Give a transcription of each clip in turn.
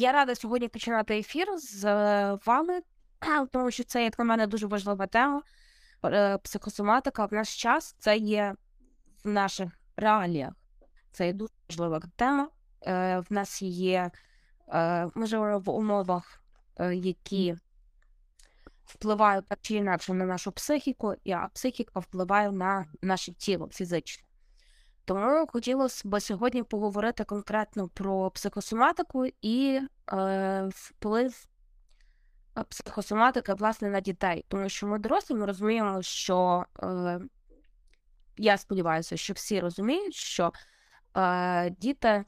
Я рада сьогодні починати ефір з вами, тому що це, як на мене, дуже важлива тема. Психосоматика в наш час це є в наших реаліях. Це є дуже важлива тема. В нас є, ми живемо в умовах, які впливають так чи інакше на нашу психіку, а психіка впливає на наше тіло фізичне. Тому хотілося б сьогодні поговорити конкретно про психосоматику і е, вплив психосоматики власне на дітей. Тому що ми дорослі ми розуміємо, що е, я сподіваюся, що всі розуміють, що е, діти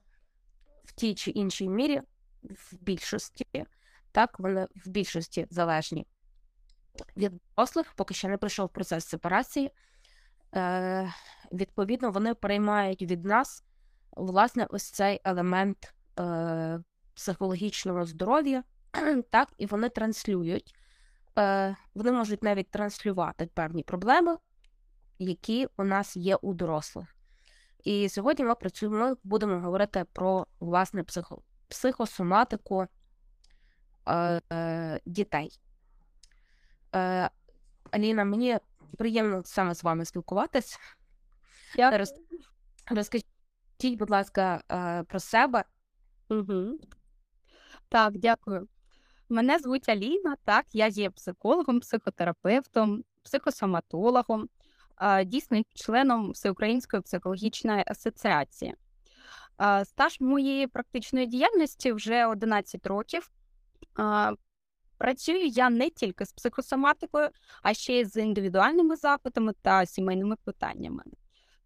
в тій чи іншій мірі в більшості, так, вони в більшості залежні від дорослих, поки ще не прийшов процес сепарації. Е, Відповідно, вони приймають від нас власне ось цей елемент е, психологічного здоров'я, так, і вони транслюють, е, вони можуть навіть транслювати певні проблеми, які у нас є у дорослих. І сьогодні ми працюємо, будемо говорити про власне психо, психосоматику е, е, дітей. Е, Аліна, мені приємно саме з вами спілкуватись. Роз... Розкажіть, будь ласка, е, про себе. Угу. Так, дякую. Мене звуть Аліна, так, я є психологом, психотерапевтом, психосоматологом, дійсно членом Всеукраїнської психологічної асоціації. Стаж моєї практичної діяльності вже 11 років. Працюю я не тільки з психосоматикою, а ще й з індивідуальними запитами та сімейними питаннями.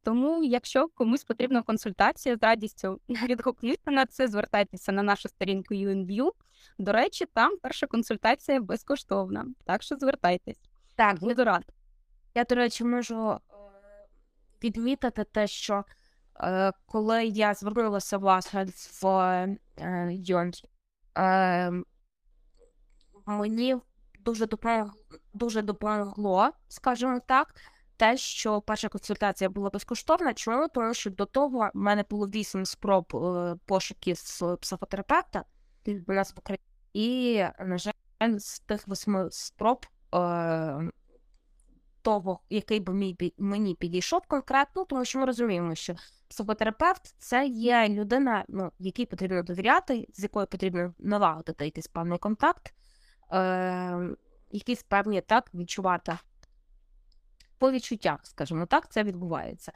Тому, якщо комусь потрібна консультація з радістю відгукніться на це, звертайтеся на нашу сторінку UNView. До речі, там перша консультація безкоштовна, так що звертайтесь. Так, буду рада. Я, до речі, можу е, відмітити те, що е, коли я звернулася власне в UNView, е, мені дуже допомогло, дуже допомогло, скажімо так те, що перша консультація була безкоштовна. Чому? Тому що до того в мене було вісім спроб е, пошуків з психотерапевта у нас в Україні. І, на жаль, з тих восьми спроб е, того, який би мій, мені підійшов конкретно, тому що ми розуміємо, що психотерапевт це є людина, ну, якій потрібно довіряти, з якою потрібно налагодити якийсь певний контакт, е, якісь певні так відчувати по відчуттях, скажімо так, це відбувається.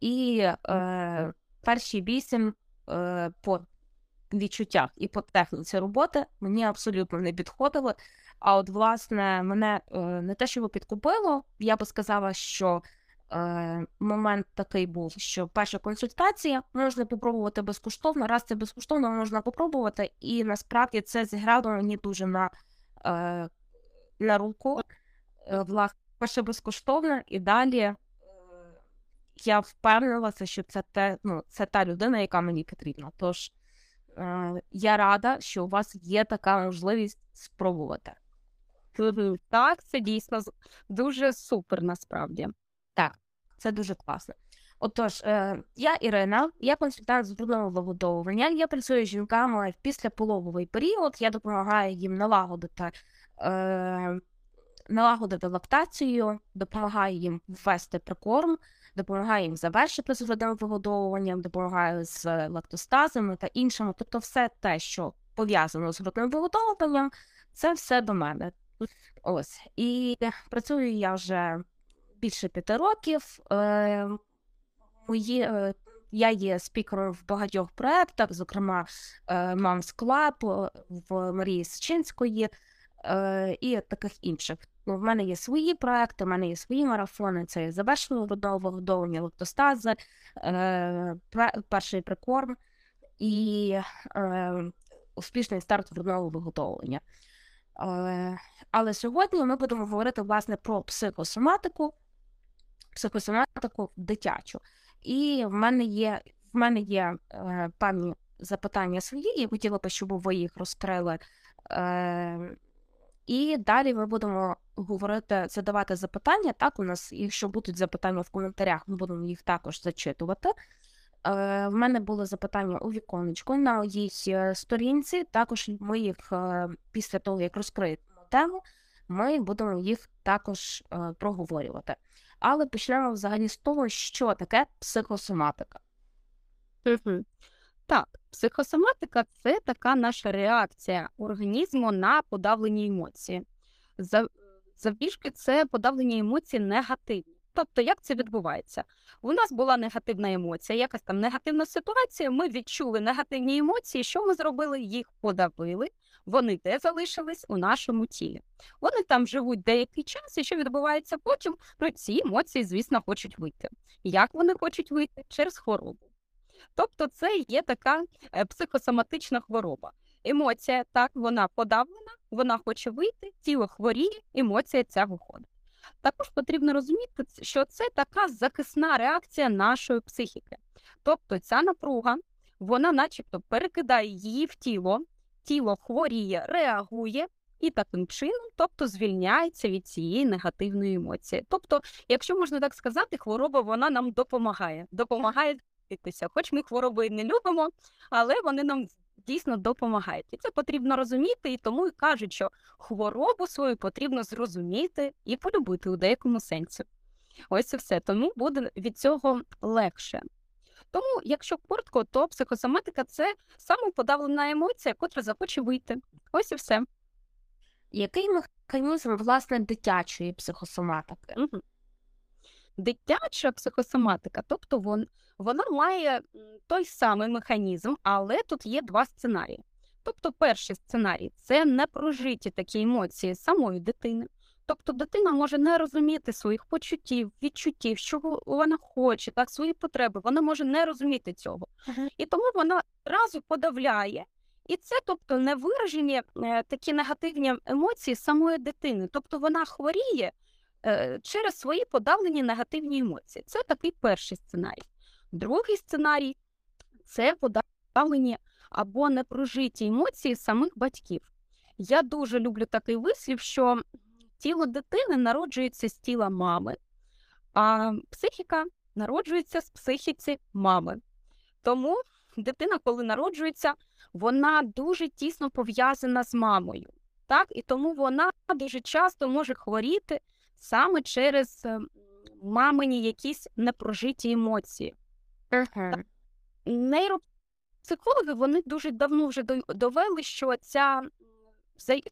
І е, перші вісім е, по відчуттях і по техніці роботи мені абсолютно не підходили. А от, власне, мене е, не те, що підкупило, я би сказала, що е, момент такий був, що перша консультація можна попробувати безкоштовно, раз це безкоштовно можна попробувати, і насправді це зіграло мені дуже на, е, на руку. Е, власне, перше безкоштовно, і далі е, я впевнилася, що це те, ну, це та людина, яка мені потрібна. Тож е, я рада, що у вас є така можливість спробувати. Так, це дійсно дуже супер насправді. Так, це дуже класно. Отож, е, я Ірина, я консультант з грудного вигодовування. Я працюю з жінками в післяпологовий період, я допомагаю їм налагодити е, налагодити лактацію, допомагає їм ввести прикорм, допомагає їм завершити з грудним вигодовуванням, допомагає з лактостазами та іншими. Тобто, все те, що пов'язано з грудним вигодовуванням, це все до мене. Ось і працюю я вже більше п'яти років. Е, мої е, я є спікером в багатьох проєктах, зокрема Moms Club в Марії Сичинської е, і таких інших. Ну, В мене є свої проекти, в мене є свої марафони. Це завершення родового вигодовування, лактостази, е, перший прикорм і е, успішний старт родового виготовлення. Е, але сьогодні ми будемо говорити власне про психосоматику, психосоматику дитячу. І в мене є в мене є е, певні запитання свої, і хотіла б, щоб ви їх розкрили. Е, і далі ми будемо говорити, задавати запитання. Так, у нас, якщо будуть запитання в коментарях, ми будемо їх також зачитувати. Е, В мене було запитання у віконечку на її е, сторінці. Також ми їх е, після того, як розкриємо тему, ми будемо їх також проговорювати. Але почнемо взагалі з того, що таке психосоматика. Так, психосоматика це така наша реакція організму на подавлені емоції. За- Завбіжки це подавлені емоції негативні. Тобто, як це відбувається? У нас була негативна емоція, якась там негативна ситуація. Ми відчули негативні емоції. Що ми зробили? Їх подавили. Вони де залишились у нашому тілі. Вони там живуть деякий час, і що відбувається потім? Ну, ці емоції, звісно, хочуть вийти. Як вони хочуть вийти? Через хворобу. Тобто, це є така е, психосоматична хвороба. Емоція так, вона подавлена, вона хоче вийти, тіло хворіє, емоція ця виходить. Також потрібно розуміти, що це така захисна реакція нашої психіки. Тобто ця напруга, вона начебто перекидає її в тіло, тіло хворіє, реагує і таким чином, тобто звільняється від цієї негативної емоції. Тобто, якщо можна так сказати, хвороба вона нам допомагає, допомагає. Хоч ми хвороби не любимо, але вони нам дійсно допомагають. І це потрібно розуміти, і тому і кажуть, що хворобу свою потрібно зрозуміти і полюбити у деякому сенсі. Ось і все. Тому буде від цього легше. Тому, якщо коротко, то психосоматика це самоподавлена емоція, котра захоче вийти. Ось і все. Який механізм власне дитячої психосоматики? Мгм. Дитяча психосоматика, тобто вон, вона має той самий механізм, але тут є два сценарії. Тобто, перший сценарій це непрожиті такі емоції самої дитини. Тобто дитина може не розуміти своїх почуттів, відчуттів, що вона хоче, так, свої потреби. Вона може не розуміти цього. Мгм. І тому вона одразу подавляє. І це, тобто, не виражені е, такі негативні емоції самої дитини. Тобто вона хворіє через свої подавлені негативні емоції. Це такий перший сценарій. Другий сценарій це подавлені або непрожиті емоції самих батьків. Я дуже люблю такий вислів, що тіло дитини народжується з тіла мами, а психіка народжується з психіці мами. Тому дитина, коли народжується, вона дуже тісно пов'язана з мамою. Так? І тому вона дуже часто може хворіти саме через е, мамині якісь непрожиті емоції. Мгм. Нейропсихологи вони дуже давно вже довели, що ця,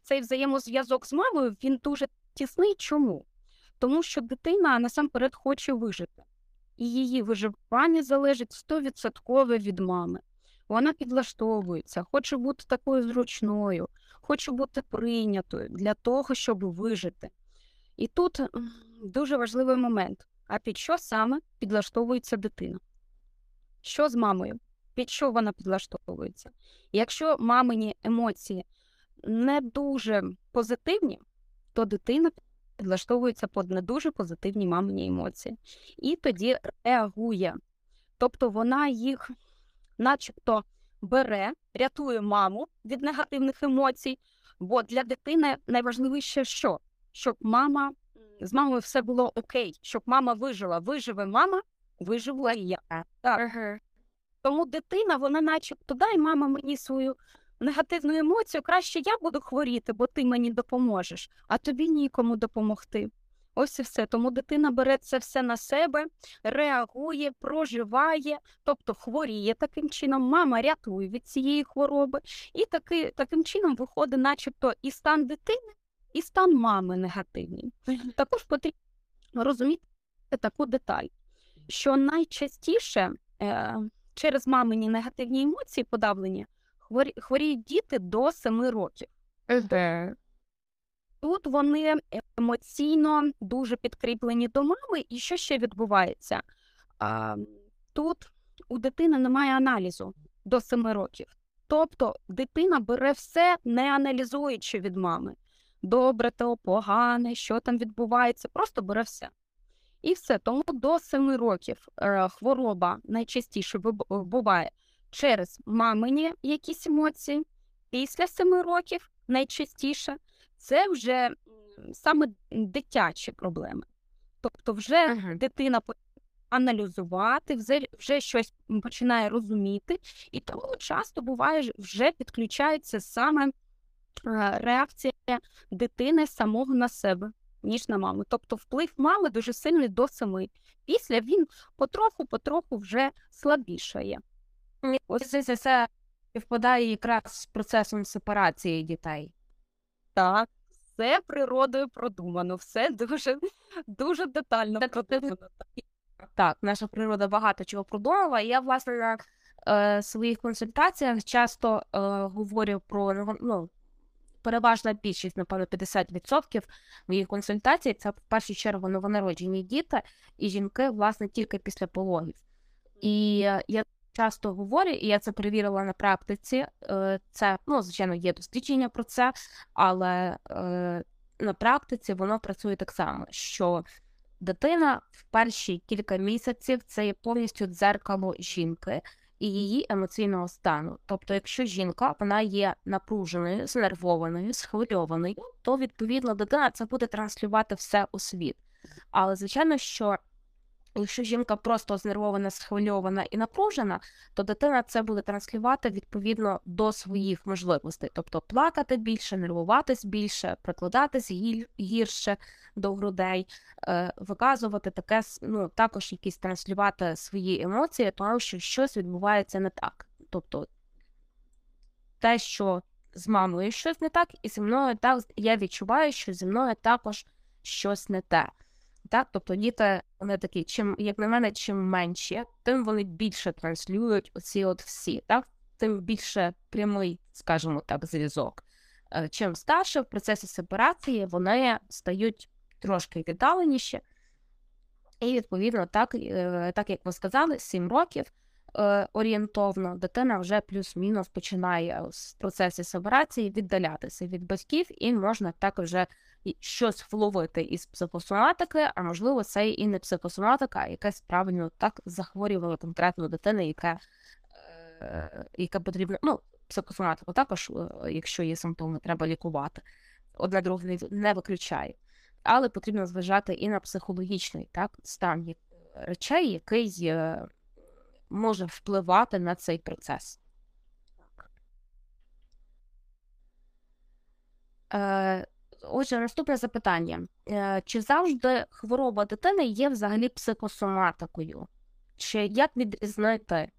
цей взаємозв'язок з мамою він дуже тісний. Чому? Тому що дитина насамперед хоче вижити, і її виживання залежить 100% від мами. Вона підлаштовується, хоче бути такою зручною, хоче бути прийнятою для того, щоб вижити. І тут дуже важливий момент: а під що саме підлаштовується дитина? Що з мамою? Під що вона підлаштовується? Якщо мамині емоції не дуже позитивні, то дитина підлаштовується під не дуже позитивні мамині емоції. І тоді реагує. Тобто вона їх начебто бере, рятує маму від негативних емоцій, бо для дитини найважливіше що? Щоб мама з мамою все було окей, щоб мама вижила. Виживе мама, виживу і я. Так. Тому дитина, вона начебто дай мама мені свою негативну емоцію, краще я буду хворіти, бо ти мені допоможеш, а тобі нікому допомогти. Ось і все. Тому дитина бере це все на себе, реагує, проживає, тобто хворіє таким чином. Мама рятує від цієї хвороби, і таки, таким чином виходить, начебто, і стан дитини, і стан мами негативний. Також потрібно розуміти таку деталь, що найчастіше е, через мамині негативні емоції подавлені хворі, хворіють діти до 7 років. Тут вони емоційно дуже підкріплені до мами, і що ще відбувається? А, тут у дитини немає аналізу до 7 років. Тобто дитина бере все, не аналізуючи від мами. Добре то погане, що там відбувається, просто бере все. І все. Тому до 7 років е, хвороба найчастіше буває через мамині якісь емоції. Після 7 років найчастіше це вже саме дитячі проблеми. Тобто, вже Мгм. дитина аналізувати, вже, вже щось починає розуміти, і тому часто буває, вже підключається саме е, реакція дитини самого на себе, ніж на маму. Тобто вплив мами дуже сильний до семи. Після він потроху-потроху вже слабішає. Здається, це співпадає якраз з процесом сепарації дітей. Так, все природою продумано, все дуже, дуже детально Так, продумано. Так, наша природа багато чого продумала. І я, власне, на е, своїх консультаціях часто е, говорю про ну, переважна більшість, напевно, 50% моїх консультацій це в першу чергу новонароджені діти і жінки, власне, тільки після пологів. І я часто говорю, і я це перевірила на практиці. е, Це, ну, звичайно, є дослідження про це, але е, на практиці воно працює так само, що дитина в перші кілька місяців це є повністю дзеркало жінки і її емоційного стану. Тобто, якщо жінка вона є напруженою, знервованою, схвильованою, то відповідно дитина це буде транслювати все у світ. Але звичайно, що якщо жінка просто знервована, схвильована і напружена, то дитина це буде транслювати відповідно до своїх можливостей, тобто плакати більше, нервуватись більше, прикладатись гірше до грудей, е, виказувати таке, ну також якісь транслювати свої емоції, тому що щось відбувається не так. Тобто те, що з мамою щось не так, і зі мною так я відчуваю, що зі мною також щось не те. Так, тобто діти вони такі, чим, як на мене, чим менші, тим вони більше транслюють оці от всі, так? Тим більше прямий, скажімо так, зв'язок. Е, Чим старше в процесі сепарації вони стають трошки віддаленіші. І, відповідно, так, е, так як ви сказали, 7 років е, орієнтовно дитина вже плюс-мінус починає в процесі сепарації віддалятися від батьків, і можна так вже щось вловити із психосоматики, а можливо, це і не психосоматика, а якесь правильно так захворювала конкретну дитину, яка, е, яка потрібна. Ну, психосоматику також, е, якщо є симптоми, треба лікувати. Одне друге не, не виключає. Але потрібно зважати і на психологічний так, стан речей, який е, може впливати на цей процес. Е, Отже, наступне запитання. Е, Чи завжди хвороба дитини є взагалі психосоматикою? Чи як відрізнити, е,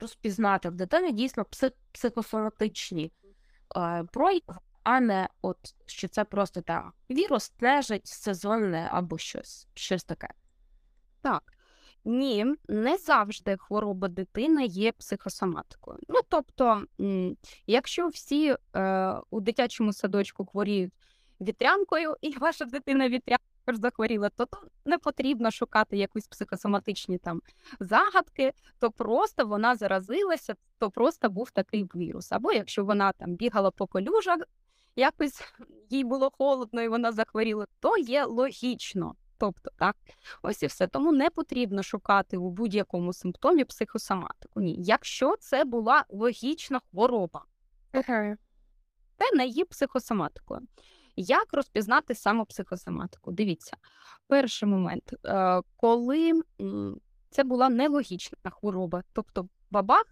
розпізнати в дитині дійсно психосоматичні е, прояви, а не от що це просто там вірус, нежить, сезонне або щось, щось таке? Так. Ні, не завжди хвороба дитини є психосоматикою. Ну, тобто, якщо всі е, у дитячому садочку хворіють вітрянкою, і ваша дитина вітрянкою захворіла, то, то не потрібно шукати якісь психосоматичні там загадки, то просто вона заразилася, то просто був такий вірус. Або якщо вона там бігала по колюжах, якось їй було холодно і вона захворіла, то є логічно. Тобто, так, ось і все. Тому не потрібно шукати у будь-якому симптомі психосоматику. Ні, якщо це була логічна хвороба, це не є психосоматикою. Як розпізнати саме психосоматику? Дивіться, перший момент, е, коли це була нелогічна хвороба, тобто бабах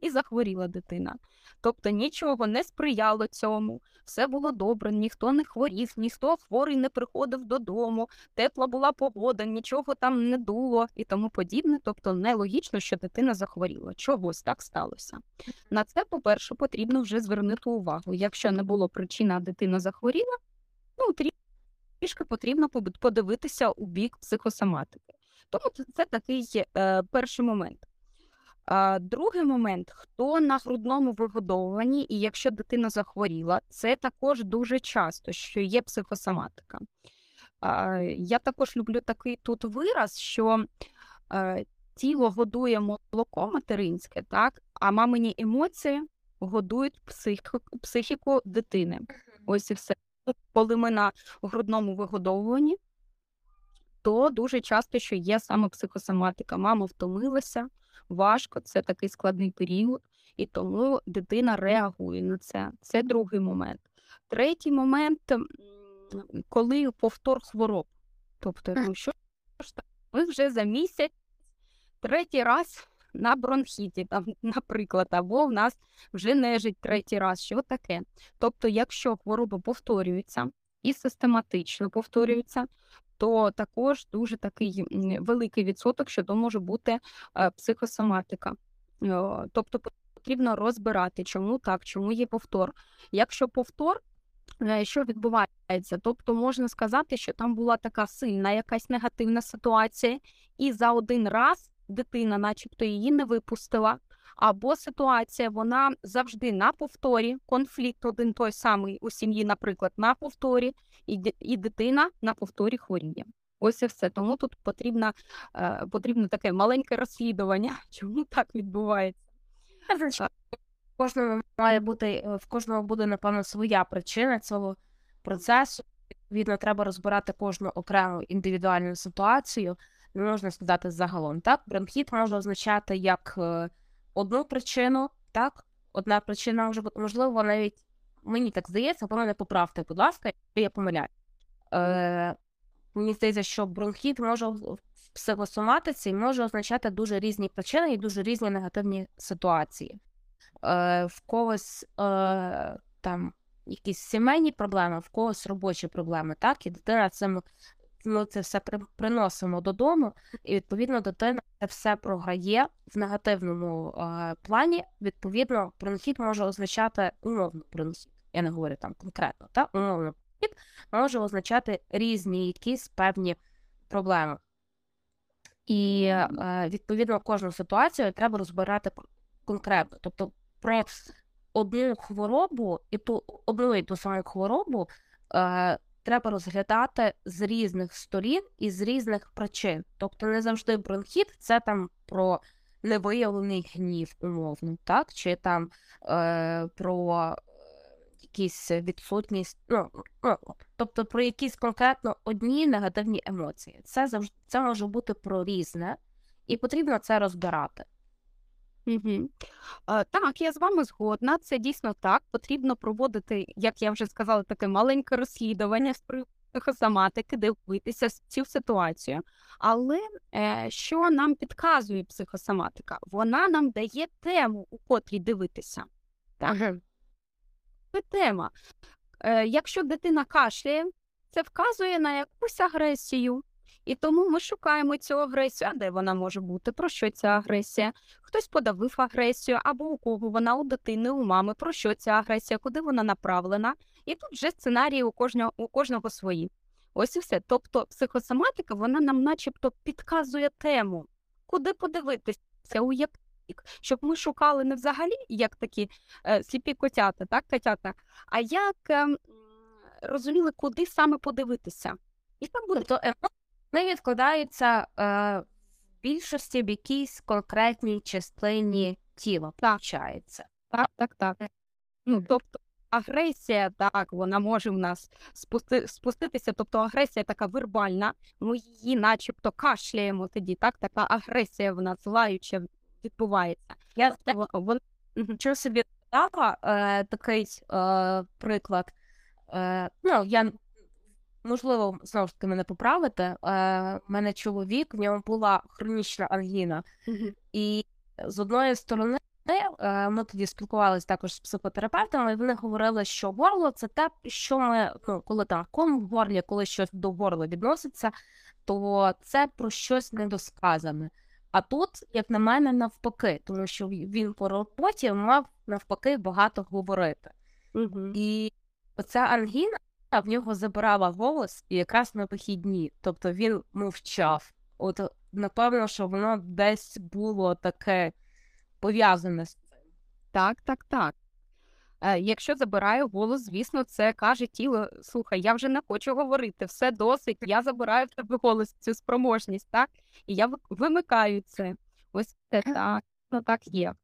і захворіла дитина. Тобто нічого не сприяло цьому, все було добре, ніхто не хворів, ніхто хворий не приходив додому, тепла була погода, нічого там не дуло і тому подібне. Тобто нелогічно, що дитина захворіла. Чогось так сталося. На це, по-перше, потрібно вже звернути увагу. Якщо не було причини, а дитина захворіла, ну трішки потрібно подивитися у бік психосоматики. Тому це- такий е, перший момент. А, другий момент, хто на грудному вигодовуванні, і якщо дитина захворіла, це також дуже часто, що є психосоматика. А, я також люблю такий тут вираз, що е, тіло годує молоко материнське, так, а мамині емоції годують психіку, психіку дитини. Ось і все. Коли ми на грудному вигодовуванні, то дуже часто що є саме психосоматика. Мама втомилася, важко, це такий складний період, і тому дитина реагує на це. Це другий момент. Третій момент, коли повтор хвороб. Тобто, ну що ж так, ми вже за місяць третій раз на бронхіті, там, наприклад, або в нас вже нежить третій раз. Що таке? Тобто, якщо хвороба повторюється і систематично повторюється, то також дуже такий великий відсоток, що то може бути е, психосоматика. Тобто потрібно розбирати, чому так, чому є повтор. Якщо повтор, е, що відбувається? Тобто можна сказати, що там була така сильна якась негативна ситуація, і за один раз дитина, начебто, її не випустила. Або ситуація, вона завжди на повторі, конфлікт один той самий у сім'ї, наприклад, на повторі, і дитина на повторі хворіє. Ось і все. Тому тут потрібно, е, потрібно таке маленьке розслідування, чому так відбувається. Кожного має бути е, в кожного буде, напевно, своя причина цього процесу. Відповідно, треба розбирати кожну окрему індивідуальну ситуацію. Не можна сказати загалом. Так, бронхіт може означати як е, одну причину, так, одна причина може бути, можливо, навіть мені так здається, ви мене поправте, будь ласка, я помиляю. Е, Мені здається, що бронхіт може в психосоматиці може означати дуже різні причини і дуже різні негативні ситуації. Е, В когось е, там якісь сімейні проблеми, в когось робочі проблеми, так, і дитина цим ми це все приносимо додому, і відповідно дитина це все програє в негативному е, плані. Відповідно, бронхіт може означати умовно бронхіт. Я не говорю там конкретно, так? умовно бронхіт може означати різні якісь певні проблеми. І е, відповідно кожну ситуацію треба розбирати конкретно. Тобто про одну хворобу і ту одну і ту саму хворобу. Е, треба розглядати з різних сторін і з різних причин. Тобто не завжди бронхіт це там про невиявлений гнів, умовно, так? Чи там е, про якісь відсутність, ну, ну, тобто про якісь конкретно одні негативні емоції. Це завжди це може бути про різне, і потрібно це розбирати. Угу. Так, я з вами згодна. Це дійсно так. Потрібно проводити, як я вже сказала, таке маленьке розслідування з психосоматики, дивитися цю ситуацію. Але е, що нам підказує психосоматика? Вона нам дає тему, у котрій дивитися. Так? Це тема. Е, Якщо дитина кашляє, це вказує на якусь агресію. І тому ми шукаємо цю агресію. А де вона може бути? Про що ця агресія? Хтось подавив агресію, або у кого вона у дитини, у мами, про що ця агресія, куди вона направлена? І тут вже сценарії у кожного у кожного свої. Ось і все. Тобто психосоматика, вона нам, начебто, підказує тему, куди подивитися, у як щоб ми шукали не взагалі як такі е, сліпі котята, так, котята, а як е, розуміли, куди саме подивитися. І там буде то тобто, вони відкладаються е, в більшості в якійсь конкретній частині тіла, виходить. Так, так, так. Ну, тобто агресія, так, вона може в нас спусти, спуститися, тобто агресія така вербальна, ми її начебто кашляємо тоді, так, така агресія в нас лаюча відбувається. Я вон, собі дала е, такий е, приклад. Е, ну, я можливо, знову ж таки мене поправити. Е, У мене чоловік, в ньому була хронічна ангіна. Mm-hmm. І з одної сторони, е, ми тоді спілкувалися також з психотерапевтами, і вони говорили, що горло це те, що ми, ну, коли там ком в горлі, коли щось до горла відноситься, то це про щось недосказане. А тут, як на мене, навпаки, тому що він по роботі мав навпаки багато говорити. Угу. І оця ангіна в нього забирала голос і якраз на вихідні. Тобто він мовчав. От напевно, що воно десь було таке пов'язане з цим. Так, так, так. Е, Якщо забираю голос, звісно, це каже тіло: слухай, я вже не хочу говорити, все досить, я забираю в тебе голос, цю спроможність, так? І я вимикаю це. Ось це так, ну так є.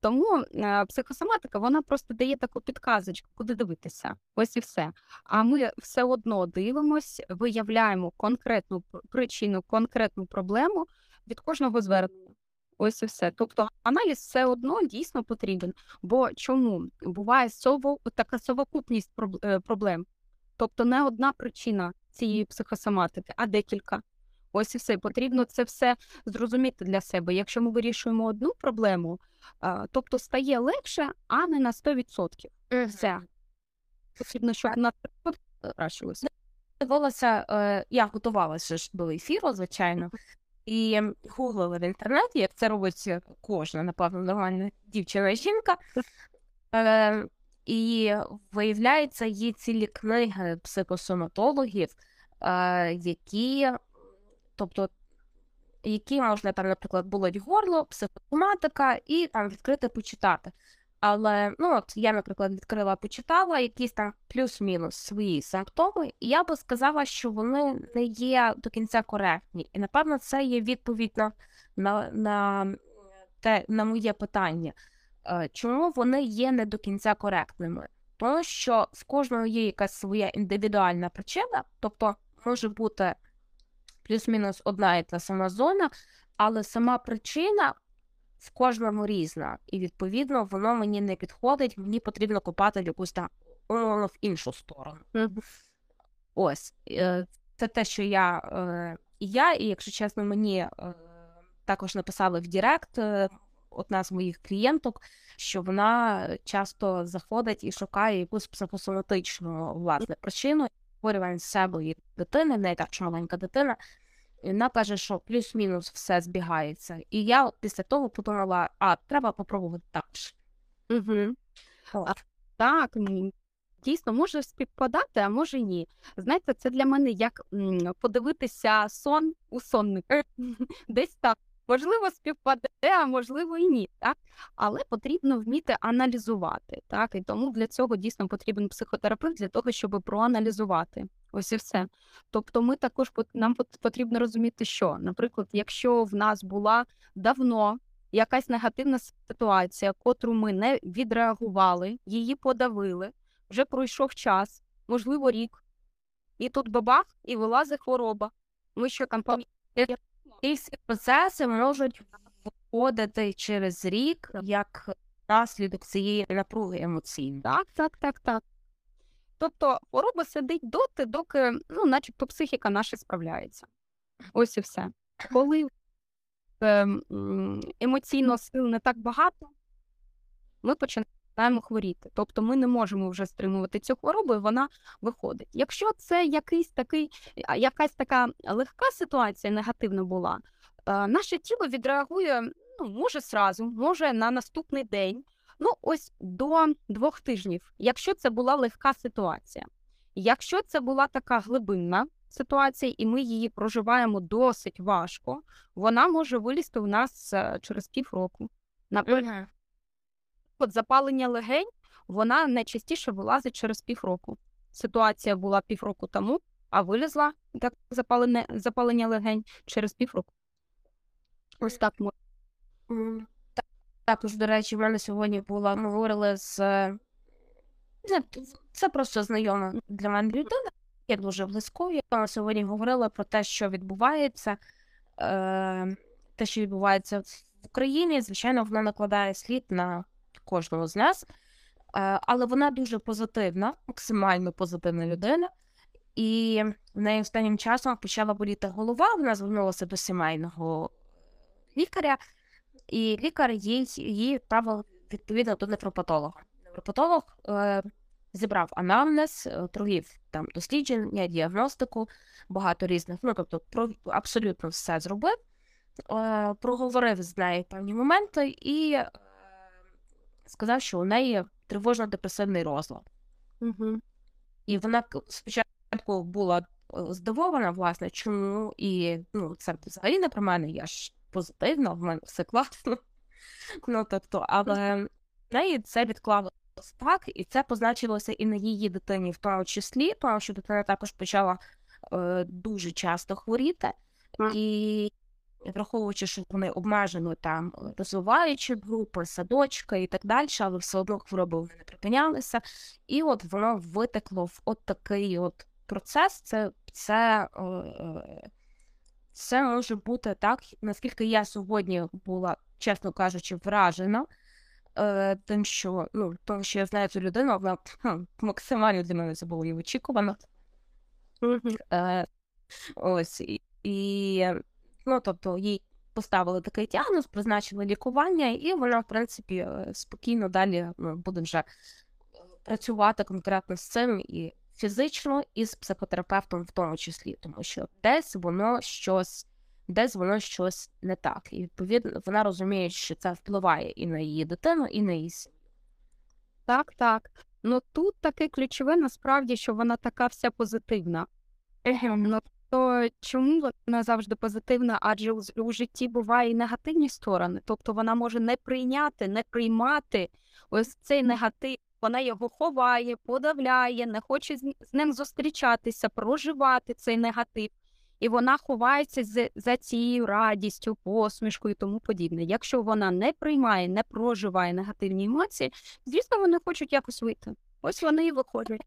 Тому е, психосоматика вона просто дає таку підказочку, куди дивитися. Ось і все. А ми все одно дивимось, виявляємо конкретну причину, конкретну проблему від кожного звернення. Ось і все. Тобто аналіз все одно дійсно потрібен. Бо чому буває сово, така совокупність е, проблем? Тобто не одна причина цієї психосоматики, а декілька. Ось і все. Потрібно це все зрозуміти для себе. Якщо ми вирішуємо одну проблему, тобто стає легше, а не на 100%. Все. Потрібно, щоб на 100% покращилося. Дивилася, е, я готувалася ж до ефіру, звичайно, і гуглила в інтернеті, як це робить кожна, напевно, нормальна дівчина і жінка. Е, і виявляється, є цілі книги психосоматологів, е, які, тобто, які можна там, наприклад, болить горло, психосоматика, і там відкрити почитати. Але ну от я, наприклад, відкрила, почитала якісь там плюс-мінус свої симптоми, і я би сказала, що вони не є до кінця коректні. І напевно це є відповідь на, на, на те на моє питання, Е, чому вони є не до кінця коректними? Тому що в кожного є якась своя індивідуальна причина, тобто може бути плюс-мінус одна і та сама зона, але сама причина в кожному різна, і відповідно воно мені не підходить, мені потрібно копати якусь там в іншу сторону. Ось е, це те, що я е, і я, і якщо чесно, мені е, також написали в Директ одна з моїх клієнток, що вона часто заходить і шукає якусь психосоматичну власне причину хворювань себе і дитини, не так маленька дитина. І вона каже, що плюс-мінус все збігається. І я після того подумала, а треба попробувати так. Угу. А, так, дійсно, може співпадати, а може ні. Знаєте, це для мене як подивитися сон у соннику. Десь так. Можливо, співпаде, а можливо і ні. Так? Але потрібно вміти аналізувати. Так? І тому для цього дійсно потрібен психотерапевт для того, щоб проаналізувати. Ось і все. Тобто, ми також нам потрібно розуміти, що, наприклад, якщо в нас була давно якась негативна ситуація, котру ми не відреагували, її подавили, вже пройшов час, можливо, рік, і тут бабах, і вилазить хвороба. Ми що там пам'ятаємо? І всі процеси можуть виходити через рік як наслідок цієї напруги емоційної. Так, так, так, так. Тобто хвороба сидить доти, доки, ну, начебто, психіка наша справляється. Ось і все. Коли ем, емоційно сил не так багато, ми починаємо хворіти. Тобто ми не можемо вже стримувати цю хворобу, і вона виходить. Якщо це якийсь такий, якась така легка ситуація, негативна була, е, наше тіло відреагує ну, може зразу, може на наступний день. Ну, ось до двох тижнів, якщо це була легка ситуація. Якщо це була така глибинна ситуація, і ми її проживаємо досить важко, вона може вилізти у нас е, через півроку. Наприклад, от запалення легень, вона найчастіше вилазить через півроку. Ситуація була півроку тому, а вилізла так запалення, запалення легень через півроку. Ось так можна. Також, до речі, в мене сьогодні була, ми говорили з це просто знайома для мене людина, є дуже близькою. Я сьогодні говорила про те, що відбувається, е, те, що відбувається в Україні, звичайно, вона накладає слід на кожного з нас, е, але вона дуже позитивна, максимально позитивна людина. І в неї останнім часом почала боліти голова, вона звернулася до сімейного лікаря. І лікар їй її відправив відповідно до невропатолога. Невропатолог е, зібрав анамнез, е, провів там дослідження, діагностику, багато різних, ну тобто про абсолютно все зробив, е, проговорив з нею певні моменти і сказав, що у неї тривожно-депресивний розлад. Угу. І вона спочатку була е, здивована, власне, чому і ну, це взагалі не про мене, я ж позитивно, в мене все класно. Ну, тобто, але в неї це відклалося так, і це позначилося і на її дитині, в тому числі, тому що дитина також почала е, дуже часто хворіти, і враховуючи, що вони обмежено там розвиваючи групи, садочка і так далі, але все одно хвороби вони не припинялися. І от воно витекло в от такий от процес. Це це е, е це може бути так, наскільки я сьогодні була, чесно кажучи, вражена е, тим, що ну, тому що я знаю цю людину, вона хм, максимально для мене це було і очікувано. Е, Ось, і І, ну, тобто, їй поставили такий діагноз, призначили лікування, і вона, в принципі, е, спокійно далі ну, буде вже працювати конкретно з цим і фізично, і з психотерапевтом в тому числі, тому що десь воно щось, десь воно щось не так. І відповідно вона розуміє, що це впливає і на її дитину, і на її сім'ю. Так, так. Ну тут таке ключове насправді, що вона така вся позитивна. То чому вона завжди позитивна? Адже у, у житті буває і негативні сторони. Тобто вона може не прийняти, не приймати ось цей негатив. Вона його ховає, подавляє, не хоче з, ним зустрічатися, проживати цей негатив. І вона ховається з, за цією радістю, посмішкою і тому подібне. Якщо вона не приймає, не проживає негативні емоції, звісно, вони хочуть якось вийти. Ось вони і виходять.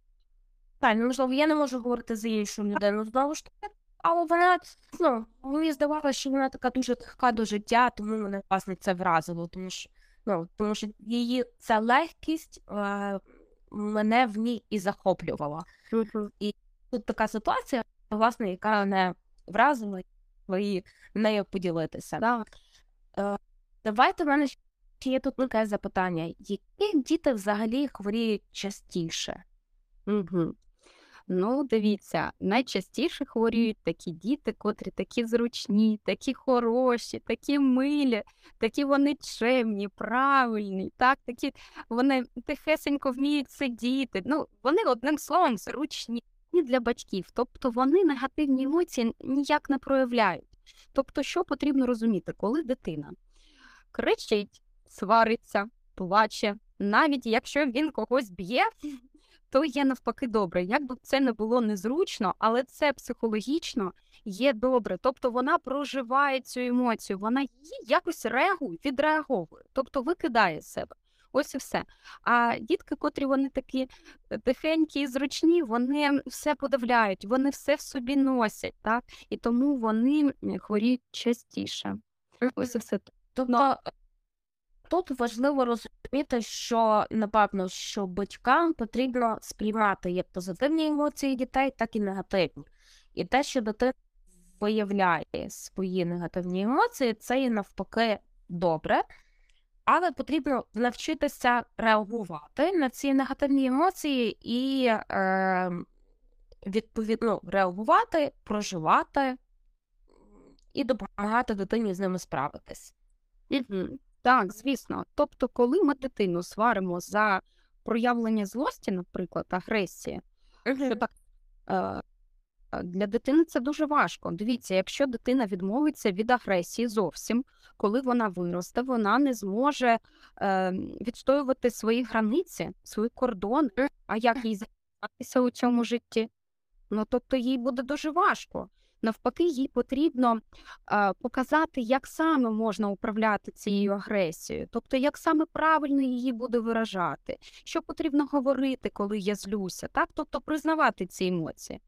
Так, ну, можливо, я не можу говорити за іншу людину знову ж таки, але вона, ну, мені здавалося, що вона така дуже легка до життя, тому мене власне це вразило, тому що, ну, тому що її ця легкість е, мене в ній і захоплювала. І тут така ситуація, власне, яка мене вразила, і нею поділитися. Так. Е, давайте в мене ще є тут таке запитання: які діти взагалі хворіють частіше? Угу. Ну, дивіться, найчастіше хворіють такі діти, котрі такі зручні, такі хороші, такі милі, такі вони чемні, правильні, так, такі вони тихесенько вміють сидіти. Ну, вони одним словом зручні для батьків. Тобто вони негативні емоції ніяк не проявляють. Тобто, що потрібно розуміти, коли дитина кричить, свариться, плаче, навіть якщо він когось б'є то є навпаки добре. Як би це не було незручно, але це психологічно є добре. Тобто вона проживає цю емоцію, вона її якось реагує, відреаговує, тобто викидає з себе. Ось і все. А дітки, котрі вони такі е, тихенькі і зручні, вони все подавляють, вони все в собі носять, так? І тому вони хворіють частіше. Ось і все. Тобто тут важливо розуміти, що напевно, що батькам потрібно сприймати як позитивні емоції дітей, так і негативні. І те, що дитина виявляє свої негативні емоції, це і навпаки добре. Але потрібно навчитися реагувати на ці негативні емоції і е, відповідно реагувати, проживати і допомагати дитині з ними справитись. Так, звісно. Тобто, коли ми дитину сваримо за проявлення злості, наприклад, агресії, що так е, для дитини це дуже важко. Дивіться, якщо дитина відмовиться від агресії зовсім, коли вона виросте, вона не зможе е, відстоювати свої границі, свої кордони, а як їй займатися у цьому житті? Ну тобто їй буде дуже важко. Навпаки, їй потрібно показати, як саме можна управляти цією агресією, тобто як саме правильно її буде виражати, що потрібно говорити, коли я злюся, так, тобто признавати ці емоції.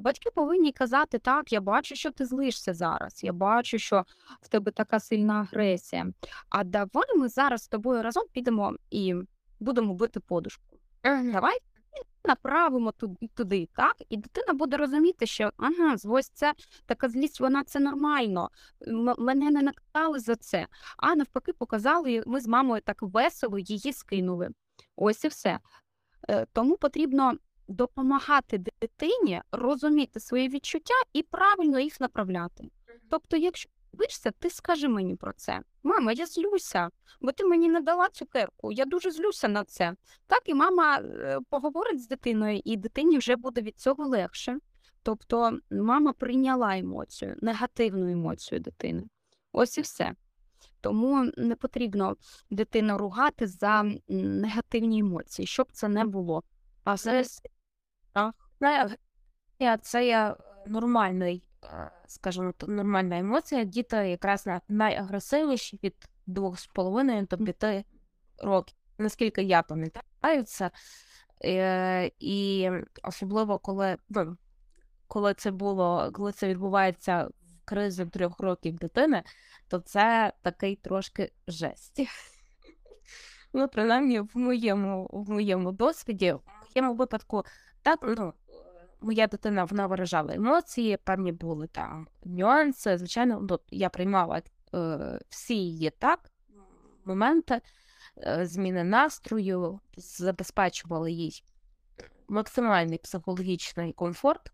Батьки повинні казати, так, я бачу, що ти злишся зараз, я бачу, що в тебе така сильна агресія. А давай ми зараз з тобою разом підемо і будемо бити подушку. Давай направимо туди, так, і дитина буде розуміти, що ага, ось це така злість, вона це нормально. Мене не наказали за це, а навпаки, показали, ми з мамою так весело її скинули. Ось і все. Е, тому потрібно допомагати дитині розуміти свої відчуття і правильно їх направляти. Тобто, якщо Вишся, ти скажи мені про це. Мама, я злюся, бо ти мені не дала цукерку. Я дуже злюся на це. Так і мама е, поговорить з дитиною, і дитині вже буде від цього легше. Тобто мама прийняла емоцію, негативну емоцію дитини. Ось і все. Тому не потрібно дитину ругати за негативні емоції, щоб це не було. А це, це є нормальний Е, скажімо, нормальна емоція. Діти якраз найагресивніші від 2,5 до 5 років, наскільки я пам'ятаю це. І особливо коли ну, коли це було, коли це відбувається в кризі трьох років дитини, то це такий трошки жесть. Ну, принаймні, в моєму в моєму досвіді, в моєму випадку, так ну моя дитина вона виражала емоції, певні були там нюанси. Звичайно, ну, я приймала е, всі її так моменти е, зміни настрою, забезпечувала їй максимальний психологічний комфорт.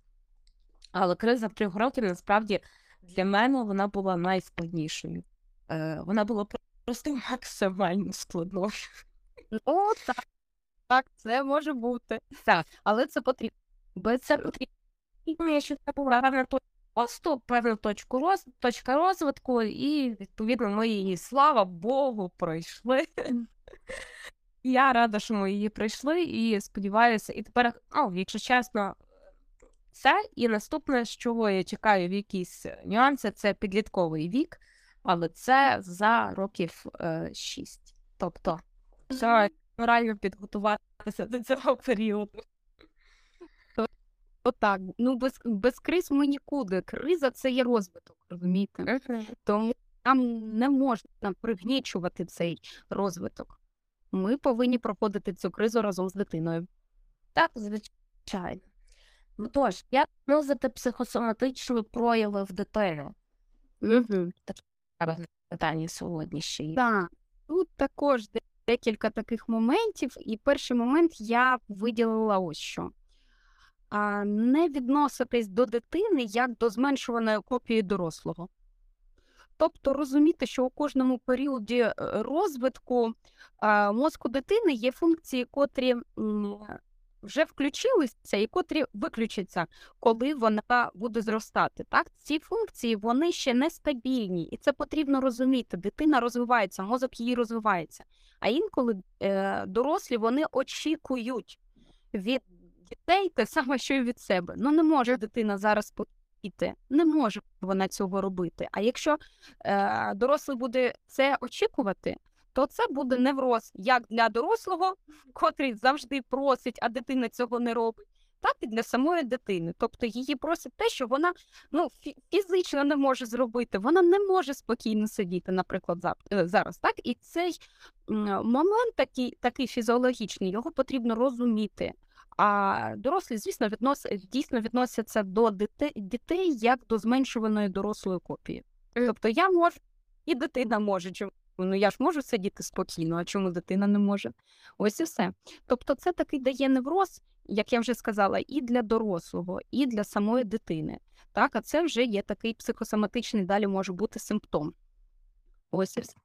Але криза трьох років насправді для мене вона була найскладнішою. Е, Вона була просто максимально складною. О, так. Так, це може бути. Так. Але це потрібно. Без це потрібно. Що це була певна точка росту, певна точку роз... точка розвитку, і відповідно ми її, слава Богу, пройшли. Я рада, що ми її пройшли, і сподіваюся, і тепер, ну, якщо чесно, це і наступне, з чого я чекаю в якісь нюанси, це підлітковий вік, але це за років е, 6. Тобто, все морально підготуватися до цього періоду. Отак. Ну, без, без криз ми нікуди. Криза це є розвиток, розумієте? Тому нам не можна пригнічувати цей розвиток. Ми повинні проходити цю кризу разом з дитиною. Так, звичайно. Ну тож, як знизити психосоматичні прояви в дитини? Угу. Питання сьогодні ще є. Так, тут також декілька таких моментів, і перший момент я виділила ось що. Не відноситись до дитини як до зменшуваної копії дорослого. Тобто розуміти, що у кожному періоді е, розвитку мозку дитини є функції, котрі вже включилися і котрі виключаться, коли вона буде зростати. Так, ці функції вони ще не стабільні, і це потрібно розуміти. Дитина розвивається, мозок її розвивається. А інколи е, дорослі вони очікують від дітей те саме, що й від себе. Ну не може дитина зараз потіти, не може вона цього робити. А якщо е, дорослий буде це очікувати, то це буде невроз як для дорослого, котрий завжди просить, а дитина цього не робить, так і для самої дитини. Тобто її просить те, що вона ну, фізично не може зробити. Вона не може спокійно сидіти, наприклад, е, зараз. Так? І цей момент такий, такий фізіологічний, його потрібно розуміти. А дорослі, звісно, віднос... дійсно відносяться до дітей, дітей як до зменшуваної дорослої копії. Тобто я можу, і дитина може. Чому? Ну я ж можу сидіти спокійно, а чому дитина не може? Ось і все. Тобто, це такий дає невроз, як я вже сказала, і для дорослого, і для самої дитини. Так, а це вже є такий психосоматичний, далі може бути симптом. Ось і все.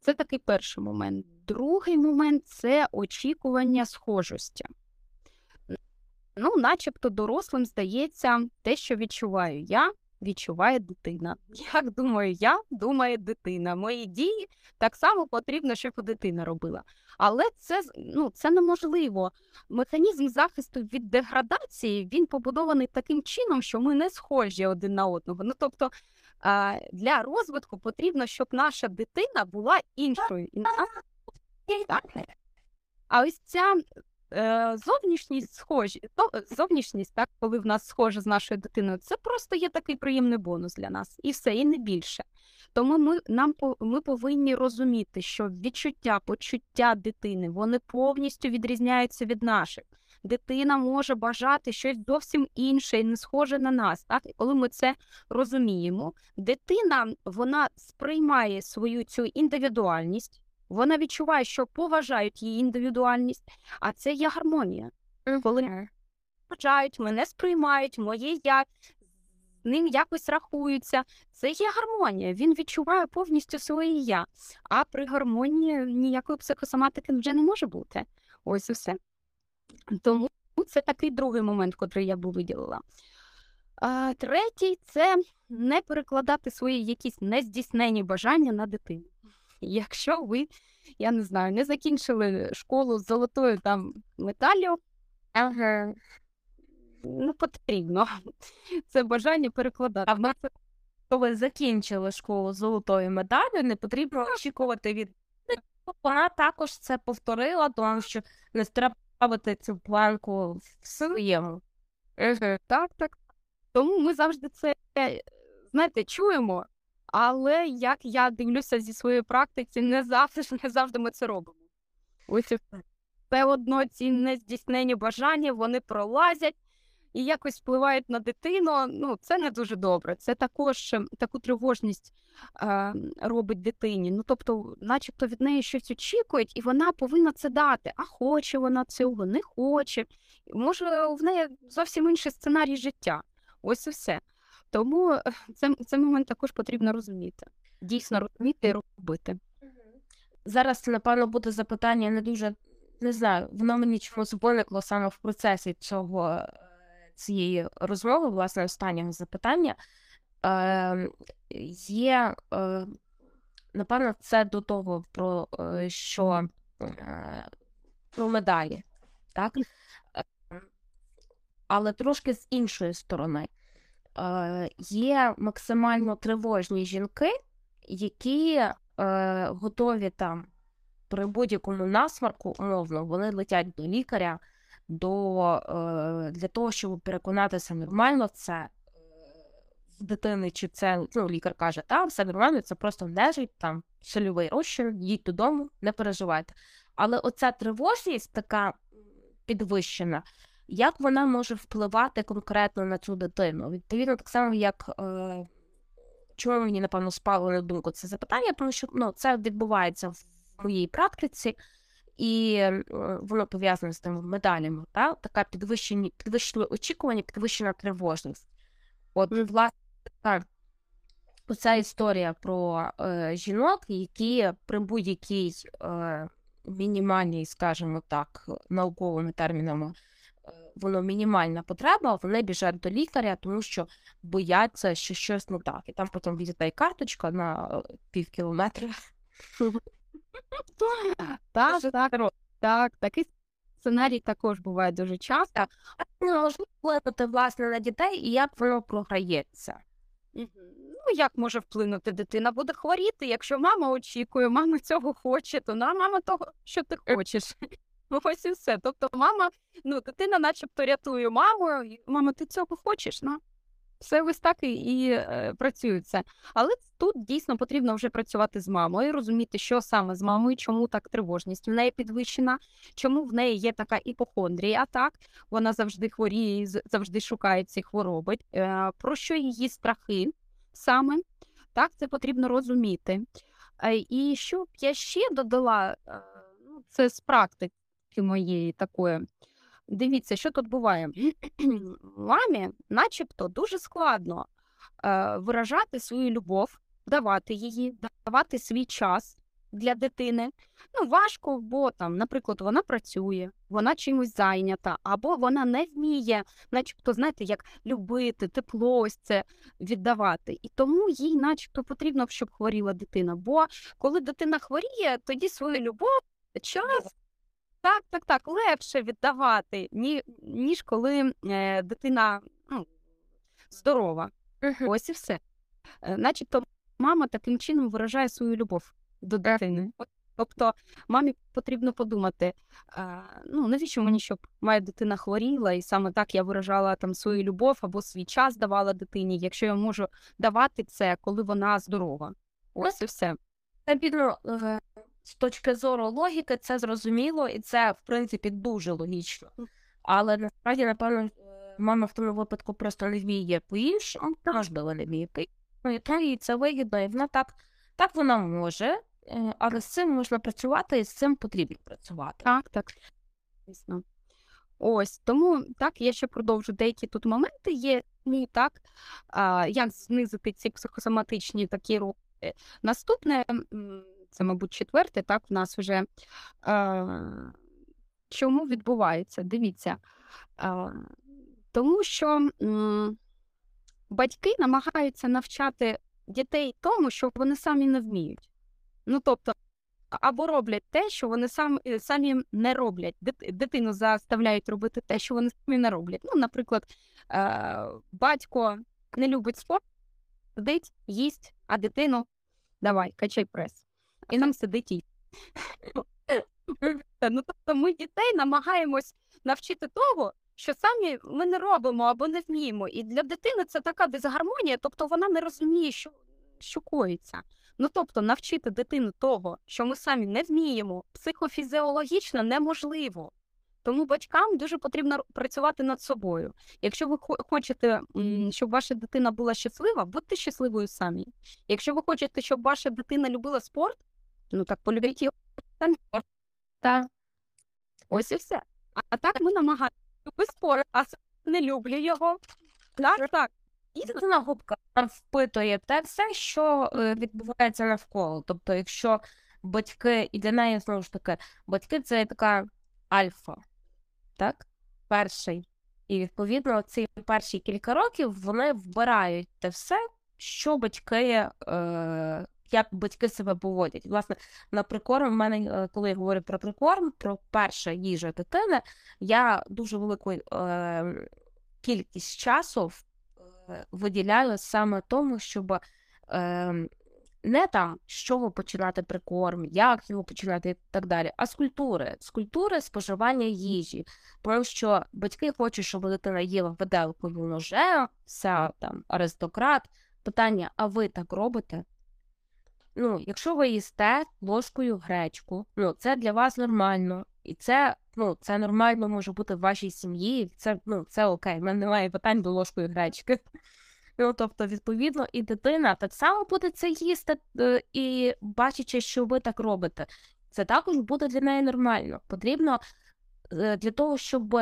Це такий перший момент. Другий момент це очікування схожості. Ну, начебто дорослим здається, те, що відчуваю я, відчуває дитина. Як думаю я, думає дитина. Мої дії так само потрібно, щоб дитина робила. Але це, ну, це неможливо. Механізм захисту від деградації він побудований таким чином, що ми не схожі один на одного. Ну, тобто, для розвитку потрібно, щоб наша дитина була іншою. Так. А ось ця зовнішність схожі, то, зовнішність, так, коли в нас схоже з нашою дитиною, це просто є такий приємний бонус для нас. І все, і не більше. Тому ми, нам, ми повинні розуміти, що відчуття, почуття дитини, вони повністю відрізняються від наших. Дитина може бажати щось зовсім інше і не схоже на нас. Так? І коли ми це розуміємо, дитина вона сприймає свою цю індивідуальність, вона відчуває, що поважають її індивідуальність, а це є гармонія. Коли поважають, мене сприймають, моє я з ним якось рахуються. Це є гармонія. Він відчуває повністю своє я. А при гармонії ніякої психосоматики вже не може бути. Ось і все. Тому це такий другий момент, котрий я би виділила. А, третій це не перекладати свої якісь нездійснені бажання на дитину. Якщо ви, я не знаю, не закінчили школу з золотою там медаллю, Ага. не потрібно це бажання перекладати. А в мене, коли закінчили школу з золотою медаллю, не потрібно очікувати від вона також це повторила, тому що не ставити цю планку в своєму. Так, так. Тому ми завжди це, знаєте, чуємо, але як я дивлюся зі своєї практики, не завжди, не завжди ми це робимо. Ось і. Все одно ці нездійснені бажання, вони пролазять, і якось впливають на дитину, ну це не дуже добре. Це також ем, таку тривожність е, робить дитині. Ну тобто, начебто від неї щось очікують, і вона повинна це дати. А хоче вона цього, не хоче. Може, в неї зовсім інший сценарій життя. Ось і все. Тому е, це, цей момент також потрібно розуміти. Дійсно розуміти і робити. Зараз, напевно, буде запитання не дуже, не знаю, воно мені чомусь виникло саме в процесі цього е, цієї розмови, власне, останнього запитання. Е, є, е, напевно, це до того, про е, що е, про медалі, так? Е, Але трошки з іншої сторони. Е, Є максимально тривожні жінки, які е, готові там при будь-якому насмарку, умовно, вони летять до лікаря до, е, для того, щоб переконатися, нормально це в дитини, чи це ну, лікар каже, так, все нормально, це просто нежить, там сольовий розчин, їдь додому, не переживайте. Але оця тривожність така підвищена, як вона може впливати конкретно на цю дитину? Відповідно, так само, як е, чому мені, напевно, спало на думку це запитання, тому що ну, це відбувається в моїй практиці, і е, воно пов'язане з тими медалями, та? така підвищені, підвищені очікування, підвищена тривожність. От, власне, так, оця історія про е, жінок, які при будь-якій е, мінімальній, скажімо так, науковими термінами, воно мінімальна потреба, вони біжать до лікаря, тому що бояться, що щось не так. І там потім віддає карточка на е, пів кілометра. Так, так, так, такий сценарій також буває дуже часто. Неможливо вплинути, власне, на дітей, і як воно програється. Ну, як може вплинути дитина? Буде хворіти, якщо мама очікує, мама цього хоче, то на мама того, що ти хочеш. Ну, Ось і все. Тобто, мама, ну, дитина начебто рятує маму, мама, ти цього хочеш? На. Все ось так і, і е, працює це. Але тут дійсно потрібно вже працювати з мамою, розуміти, що саме з мамою, чому так тривожність в неї підвищена, чому в неї є така іпохондрія, так вона завжди хворіє, завжди шукає ці хвороби, е, про що її страхи саме. Так, це потрібно розуміти. Е, І що б я ще додала, е, ну, це з практики моєї такої. Дивіться, що тут буває. Мамі, начебто, дуже складно е, виражати свою любов, давати її, давати свій час для дитини. Ну, важко, бо там, наприклад, вона працює, вона чимось зайнята, або вона не вміє, начебто, знаєте, як любити, тепло, ось це віддавати. І тому їй, начебто, потрібно, щоб хворіла дитина. Бо коли дитина хворіє, тоді свою любов, час. Так, так, так, легше віддавати, ні, ніж коли е, дитина ну, здорова. Ось і все. Е, Начебто мама таким чином виражає свою любов до дитини. От, Тобто мамі потрібно подумати, е, ну навіщо мені, щоб моя дитина хворіла, і саме так я виражала там свою любов або свій час давала дитині, якщо я можу давати це, коли вона здорова. Ось і все. Відповідно, е, з точки зору логіки, це зрозуміло, і це, в принципі, дуже логічно. Але насправді, напевно, е, мама в тому випадку просто не вміє по-іншому, можливо, не вміє по-іншому, і то їй це вигідно, і вона так, так вона може, е, але з цим можна працювати, і з цим потрібно працювати. Так, так. Звісно. Ось тому так, я ще продовжу. Деякі тут моменти є. Ну так, а, як знизити ці психосоматичні такі рухи. Наступне, це, мабуть, четверте, так, в нас вже а, чому відбувається? Дивіться. А, тому що м, батьки намагаються навчати дітей тому, що вони самі не вміють. Ну, тобто, або роблять те, що вони сам, е, самі не роблять. Дитину заставляють робити те, що вони самі не роблять. Ну, наприклад, е, батько не любить спорт, сидить, їсть, а дитину давай, качай прес. І нам сидить і. Ну, тобто ми дітей намагаємось навчити того, що самі ми не робимо або не вміємо. І для дитини це така дисгармонія, тобто вона не розуміє, що, що коїться. Ну тобто, навчити дитину того, що ми самі не вміємо, психофізіологічно неможливо. Тому батькам дуже потрібно працювати над собою. Якщо ви хо- хочете, щоб ваша дитина була щаслива, будьте щасливою самі. Якщо ви хочете, щоб ваша дитина любила спорт, ну так полюбіть його. Та Ось і все. А, а так ми намагаємося спорт, а не люблю його. Так, так. І дитина губка впитує те все, що е, відбувається навколо. Тобто, якщо батьки, і для неї знову ж таки, батьки це така альфа, так? Перший. І відповідно ці перші кілька років вони вбирають те все, що батьки, е, як батьки себе поводять. Власне, на прикорм, в мене, е, коли я говорю про прикорм, про перша їжа дитини, я дуже велику е, кількість часу е, виділяю саме тому, щоб е, не там, з чого починати прикорм, як його починати і так далі, а з культури, з культури споживання їжі. Тому що батьки хочуть, щоб дитина їла виделкою ножем, вся там аристократ. Питання: а ви так робите? Ну, якщо ви їсте ложкою гречку, ну це для вас нормально, і це, ну, це нормально може бути в вашій сім'ї. Це ну, це окей, в мене немає питань до ложкою гречки. Ну, тобто, відповідно, і дитина так само буде це їсти, е, і бачачи, що ви так робите, це також буде для неї нормально. Потрібно е, для того, щоб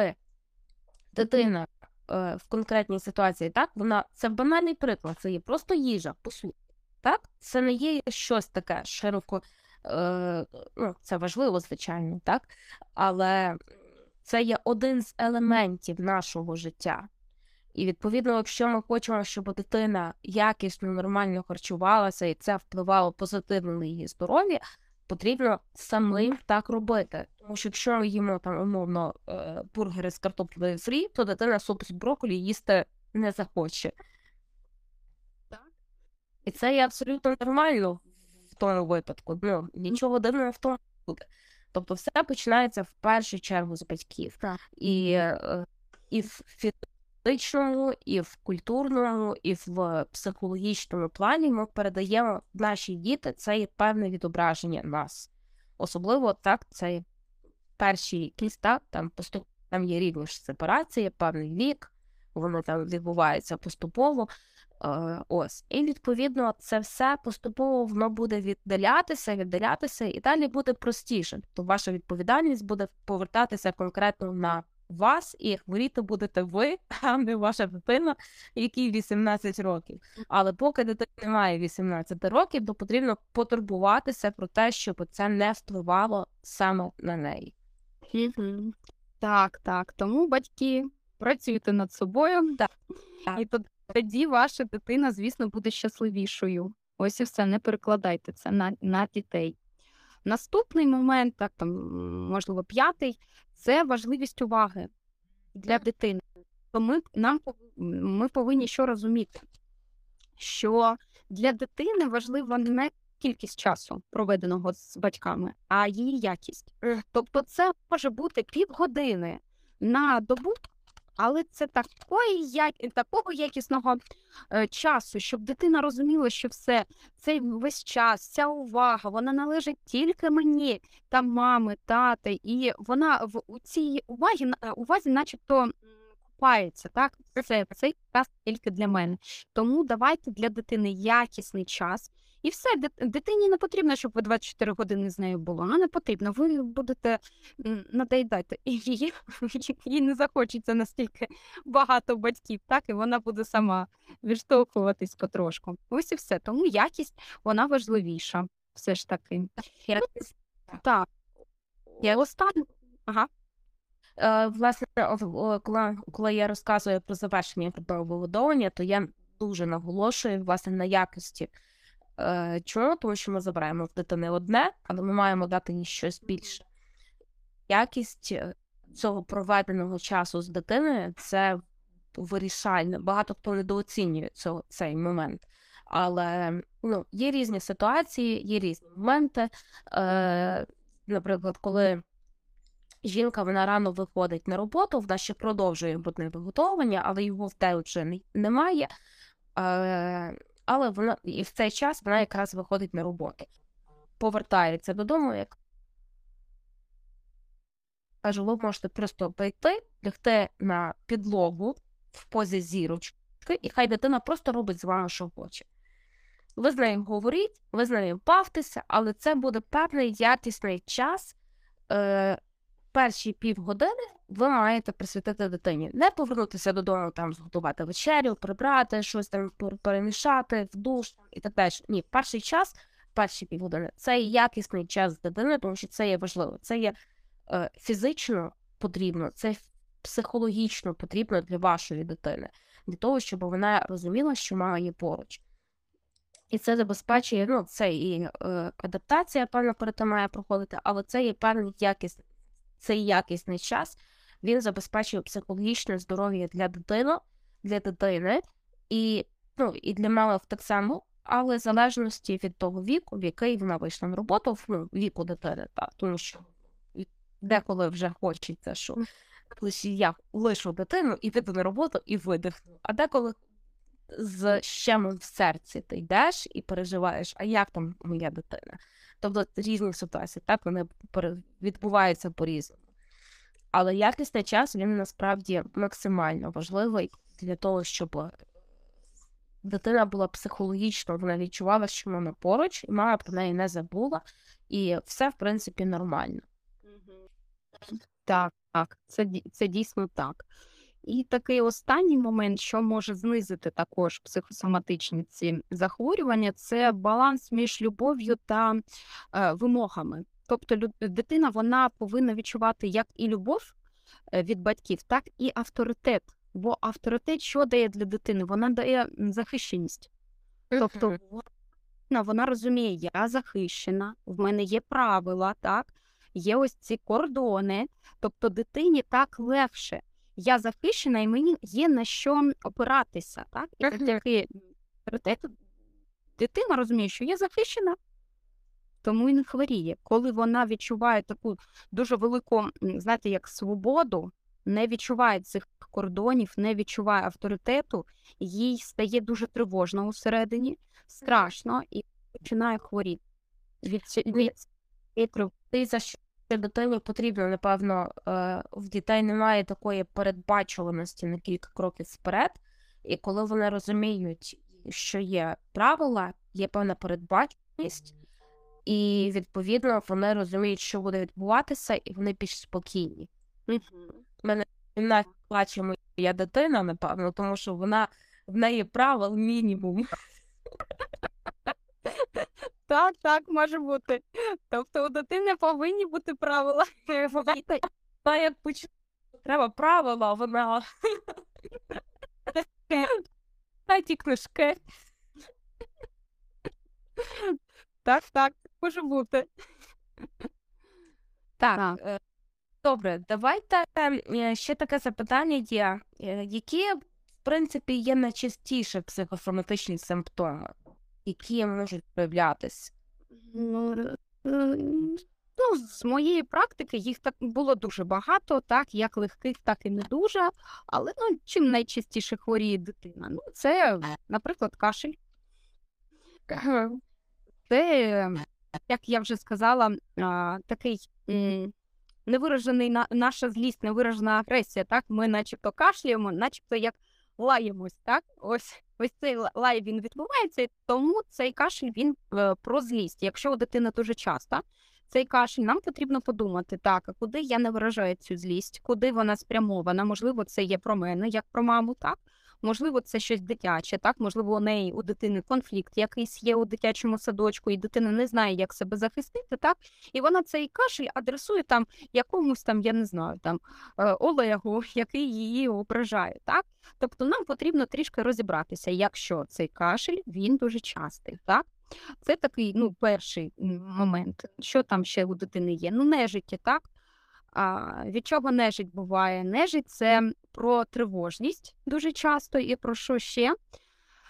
дитина е, в конкретній ситуації, так, вона це банальний приклад, це є просто їжа, по суті. Так? Це не є щось таке широко, е, ну, це важливо, звичайно, так? Але це є один з елементів нашого життя. І відповідно, якщо ми хочемо, щоб дитина якісно, нормально харчувалася, і це впливало позитивно на її здоров'я, потрібно самим так робити. Тому що якщо ми їмо там умовно е, бургери з картоплею фрі, то дитина суп з брокколі їсти не захоче. І це є абсолютно нормально в тому випадку. Ну, нічого дивного в тому не буде. Тобто, все починається в першу чергу з батьків. Так. І, е, і в фізичному, і в культурному, і в психологічному плані ми передаємо наші діти це є певне відображення нас. Особливо так, це перші якісь так, там поступ... там є рівні сепарації, певний вік, воно там відбувається поступово. Е, ось. І відповідно це все поступово воно буде віддалятися, віддалятися, і далі буде простіше. Тобто ваша відповідальність буде повертатися конкретно на вас, і хворіти будете ви, а не ваша дитина, якій 18 років. Але поки дитина не має 18 років, то потрібно потурбуватися про те, щоб це не впливало саме на неї. Так, так. Тому батьки працюйте над собою. Так. І тод- тоді ваша дитина, звісно, буде щасливішою. Ось і все, не перекладайте це на, на дітей. Наступний момент, так там, можливо, п'ятий, це важливість уваги для дитини. То ми, нам, ми повинні що розуміти, що для дитини важлива не кількість часу, проведеного з батьками, а її якість. Тобто це може бути півгодини на добу, але це такої, як- такого якісного е, часу, щоб дитина розуміла, що все цей весь час, ця увага, вона належить тільки мені та мами, тати, і вона в у цій увагі, на- е, увазі, начебто. Купається, так? Це цей час тільки для мене. Тому давайте для дитини якісний час. І все, дитині не потрібно, щоб ви 24 години з нею було. А не потрібно. Ви будете надоїдати. Її, їй не захочеться настільки багато батьків, так? І вона буде сама відштовхуватись потрошку. Ось і все. Тому якість вона важливіша. Все ж таки. Так. Я- Останнє. Ага. Е, Власне, коли, коли я розказую про завершення грудного вигодовування, то я дуже наголошую власне на якості. Е, Чому? Тому що ми забираємо в дитини одне, але ми маємо дати їй щось більше. Якість е, цього проведеного часу з дитиною це вирішальне. Багато хто недооцінює цього, цей момент. Але ну, є різні ситуації, є різні моменти. Е, наприклад, коли жінка вона рано виходить на роботу, вона ще продовжує грудне виготовлення, але його в те вже немає. Е, але вона і в цей час вона якраз виходить на роботу. Повертається додому, як кажу, ви можете просто прийти, лягти на підлогу в позі зірочки, і хай дитина просто робить з вами, що хоче. Ви з нею говоріть, ви з нею бавтеся, але це буде певний якісний час. Е, перші півгодини ви маєте присвятити дитині. Не повернутися додому, там зготувати вечерю, прибрати, щось там перемішати в душ і так далі. Ні, перший час, перші півгодини це якісний час з дитиною, тому що це є важливо. Це є е, фізично потрібно, це психологічно потрібно для вашої дитини, для того, щоб вона розуміла, що мама є поруч. І це забезпечує, ну, це і е, адаптація, певно, перед має проходити, але це є певний якісний, цей якісний час, він забезпечує психологічне здоров'я для дитини, для дитини, і, ну, і для мами так само, але в залежності від того віку, в який вона вийшла на роботу, ну, віку дитини, так, тому що деколи вже хочеться, що лише я лишу дитину і піду на роботу і видихну. А деколи з щемом в серці ти йдеш і переживаєш, а як там моя дитина? Тобто різні ситуації, так вони відбуваються по-різному. Але якісний час він насправді максимально важливий для того, щоб е, дитина була психологічно, вона відчувала, що вона поруч, і мама про неї не забула, і все, в принципі, нормально. Так, так, це, це дійсно так. І такий останній момент, що може знизити також психосоматичні ці захворювання, це баланс між любов'ю та е, вимогами. Тобто дитина вона повинна відчувати як і любов е, від батьків, так і авторитет. Бо авторитет що дає для дитини? Вона дає захищеність. Тобто вона, вона розуміє, я захищена, в мене є правила, так, є ось ці кордони. Тобто дитині так легше. Я захищена, і мені є на що опиратися. Так? І завдяки дитина розуміє, що я захищена, тому і не хворіє. Коли вона відчуває таку дуже велику, знаєте, як свободу, не відчуває цих кордонів, не відчуває авторитету, їй стає дуже тривожно усередині, страшно і починає хворіти. Від, ці- від цієї тривоги. Ти що дитині потрібно, напевно, е, в дітей немає такої передбачуваності на кілька кроків вперед. І коли вони розуміють, що є правила, є певна передбаченість, і відповідно вони розуміють, що буде відбуватися, і вони більш спокійні. Вона плаче моя дитина, напевно, тому що вона в неї правил мінімум. Так, так, може бути. Тобто у дитини повинні бути правила. Та як почне, треба правила, вона та ті книжки. Так, так, може бути. Так, е, добре, давайте е, ще таке запитання є. Е, Які, в принципі, є найчастіше психосоматичні симптоми, які можуть проявлятися? Ну, е, ну, з моєї практики їх так було дуже багато, так, як легких, так і не дуже. Але ну, чим найчастіше хворіє дитина? Ну, це, наприклад, кашель. Це, як я вже сказала, такий невиражений наша злість, невиражена агресія. Так, ми начебто кашляємо, начебто як лаємось. Так, ось ось цей лай він відбувається, і тому цей кашель він е, про злість. Якщо у дитини дуже часто цей кашель, нам потрібно подумати, так, а куди я не виражаю цю злість, куди вона спрямована? Можливо, це є про мене, як про маму, так. Можливо, це щось дитяче, так можливо, у неї у дитини конфлікт якийсь є у дитячому садочку, і дитина не знає, як себе захистити, так і вона цей кашель адресує там якомусь там, я не знаю, там е, Олегу, який її ображає. Так, тобто нам потрібно трішки розібратися, якщо цей кашель він дуже частий, так. Це такий ну, перший момент. Що там ще у дитини є? Ну, нежиття, так? А, від чого нежить буває? Нежить це про тривожність дуже часто і про що ще?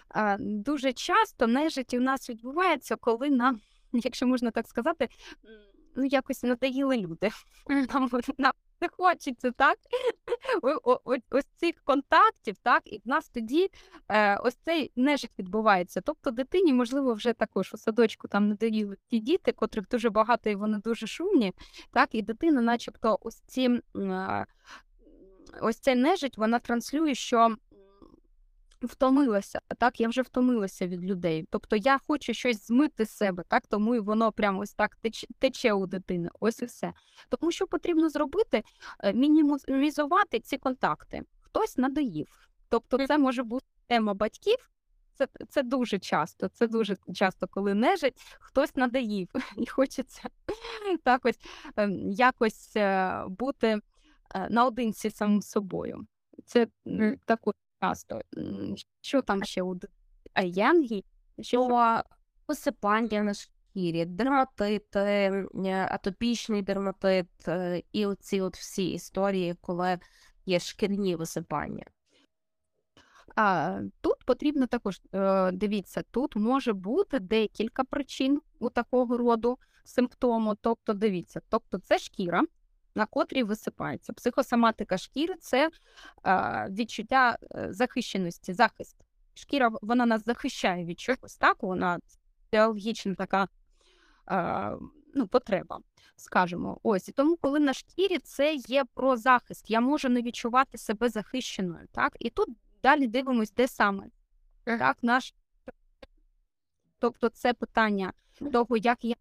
А, дуже часто нежить у нас відбувається, коли нам, якщо можна так сказати, ну якось надоїли люди. Нам, нам не хочеться, так? Ось цих контактів, так, і в нас тоді е, ось цей нежик відбувається. Тобто дитині, можливо, вже також у садочку там надоїли ті діти, котрих дуже багато і вони дуже шумні, так, і дитина, начебто, ось ці е, ось цей нежить, вона транслює, що втомилася, так, я вже втомилася від людей. Тобто я хочу щось змити з себе, так, тому і воно прямо ось так тече, тече у дитини. Ось і все. Тому що потрібно зробити, е, мінімізувати ці контакти. Хтось надоїв. Тобто, це може бути тема батьків. Це це дуже часто. Це дуже часто, коли нежить, хтось надоїв і хочеться так ось ем, якось е, бути е, наодинці самим собою. Це також часто. Що там ще у Янгі? Що посипання на шкірі, дерматит, атопічний дерматит і оці от всі історії, коли є шкірні висипання. А тут потрібно також е, дивіться, тут може бути декілька причин у такого роду симптому. Тобто, дивіться, тобто це шкіра, на котрій висипається. Психосоматика шкіри це е, відчуття е, захищеності, захист. Шкіра вона нас захищає від чогось, так вона теологічна така ну, потреба. Скажімо, ось і тому, коли на шкірі це є про захист, я можу не відчувати себе захищеною. Так, і тут Далі дивимось, де саме. Так, наш... Тобто це питання того, як я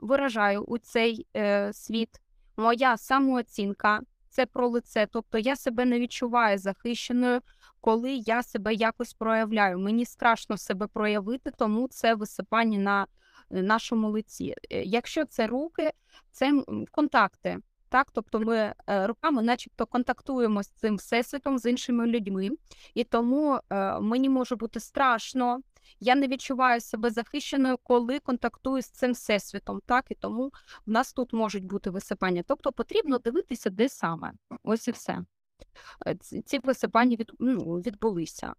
виражаю у цей е, світ, моя самооцінка, це про лице. Тобто я себе не відчуваю захищеною, коли я себе якось проявляю. Мені страшно себе проявити, тому це висипання на е, нашому лиці. Е, якщо це руки, це контакти. Так, тобто ми е, руками, начебто, контактуємо з цим всесвітом, з іншими людьми, і тому мені може бути страшно. Я не відчуваю себе захищеною, коли контактую з цим всесвітом. Так, і тому в нас тут можуть бути висипання. Тобто потрібно дивитися, де саме. Ось і все. Е, ці висипання від, ну, відбулися.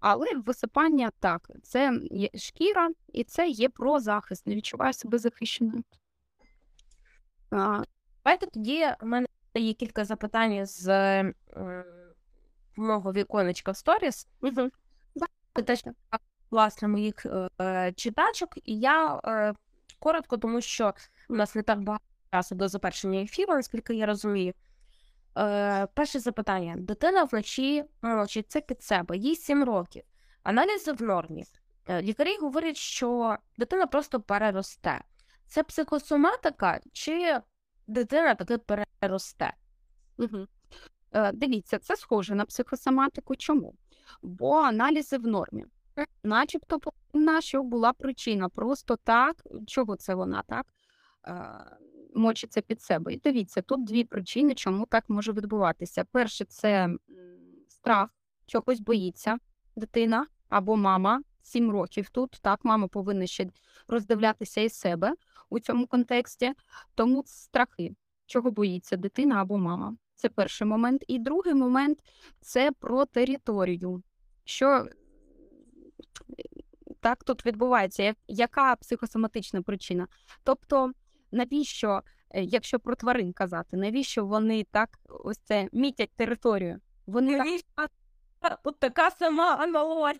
Але висипання так, це є шкіра, і це є про захист. Не відчуваю себе захищеною. Давайте тоді в мене є кілька запитань з е, мого віконечка в сторіс. Угу. Теж власне моїх е, читачок, і я е, коротко, тому що у нас не так багато часу до завершення ефіру, наскільки я розумію. Е, Перше запитання: дитина вночі мочиться під себе, їй 7 років, аналізи в нормі. Е, лікарі говорять, що дитина просто переросте. Це психосоматика чи дитина таки переросте. Угу. Е, Дивіться, це схоже на психосоматику. Чому? Бо аналізи в нормі. Начебто повинна, що була причина. Просто так, чого це вона так е, мочиться під себе. І дивіться, тут дві причини, чому так може відбуватися. Перше, це страх, чогось боїться дитина або мама. Сім років тут так мама повинна ще роздивлятися із себе у цьому контексті. Тому страхи, чого боїться дитина або мама. Це перший момент. І другий момент це про територію. Що так тут відбувається, яка психосоматична причина? Тобто, навіщо, е, якщо про тварин казати, навіщо вони так ось це мітять територію? Вони так... Тут така сама аналогія.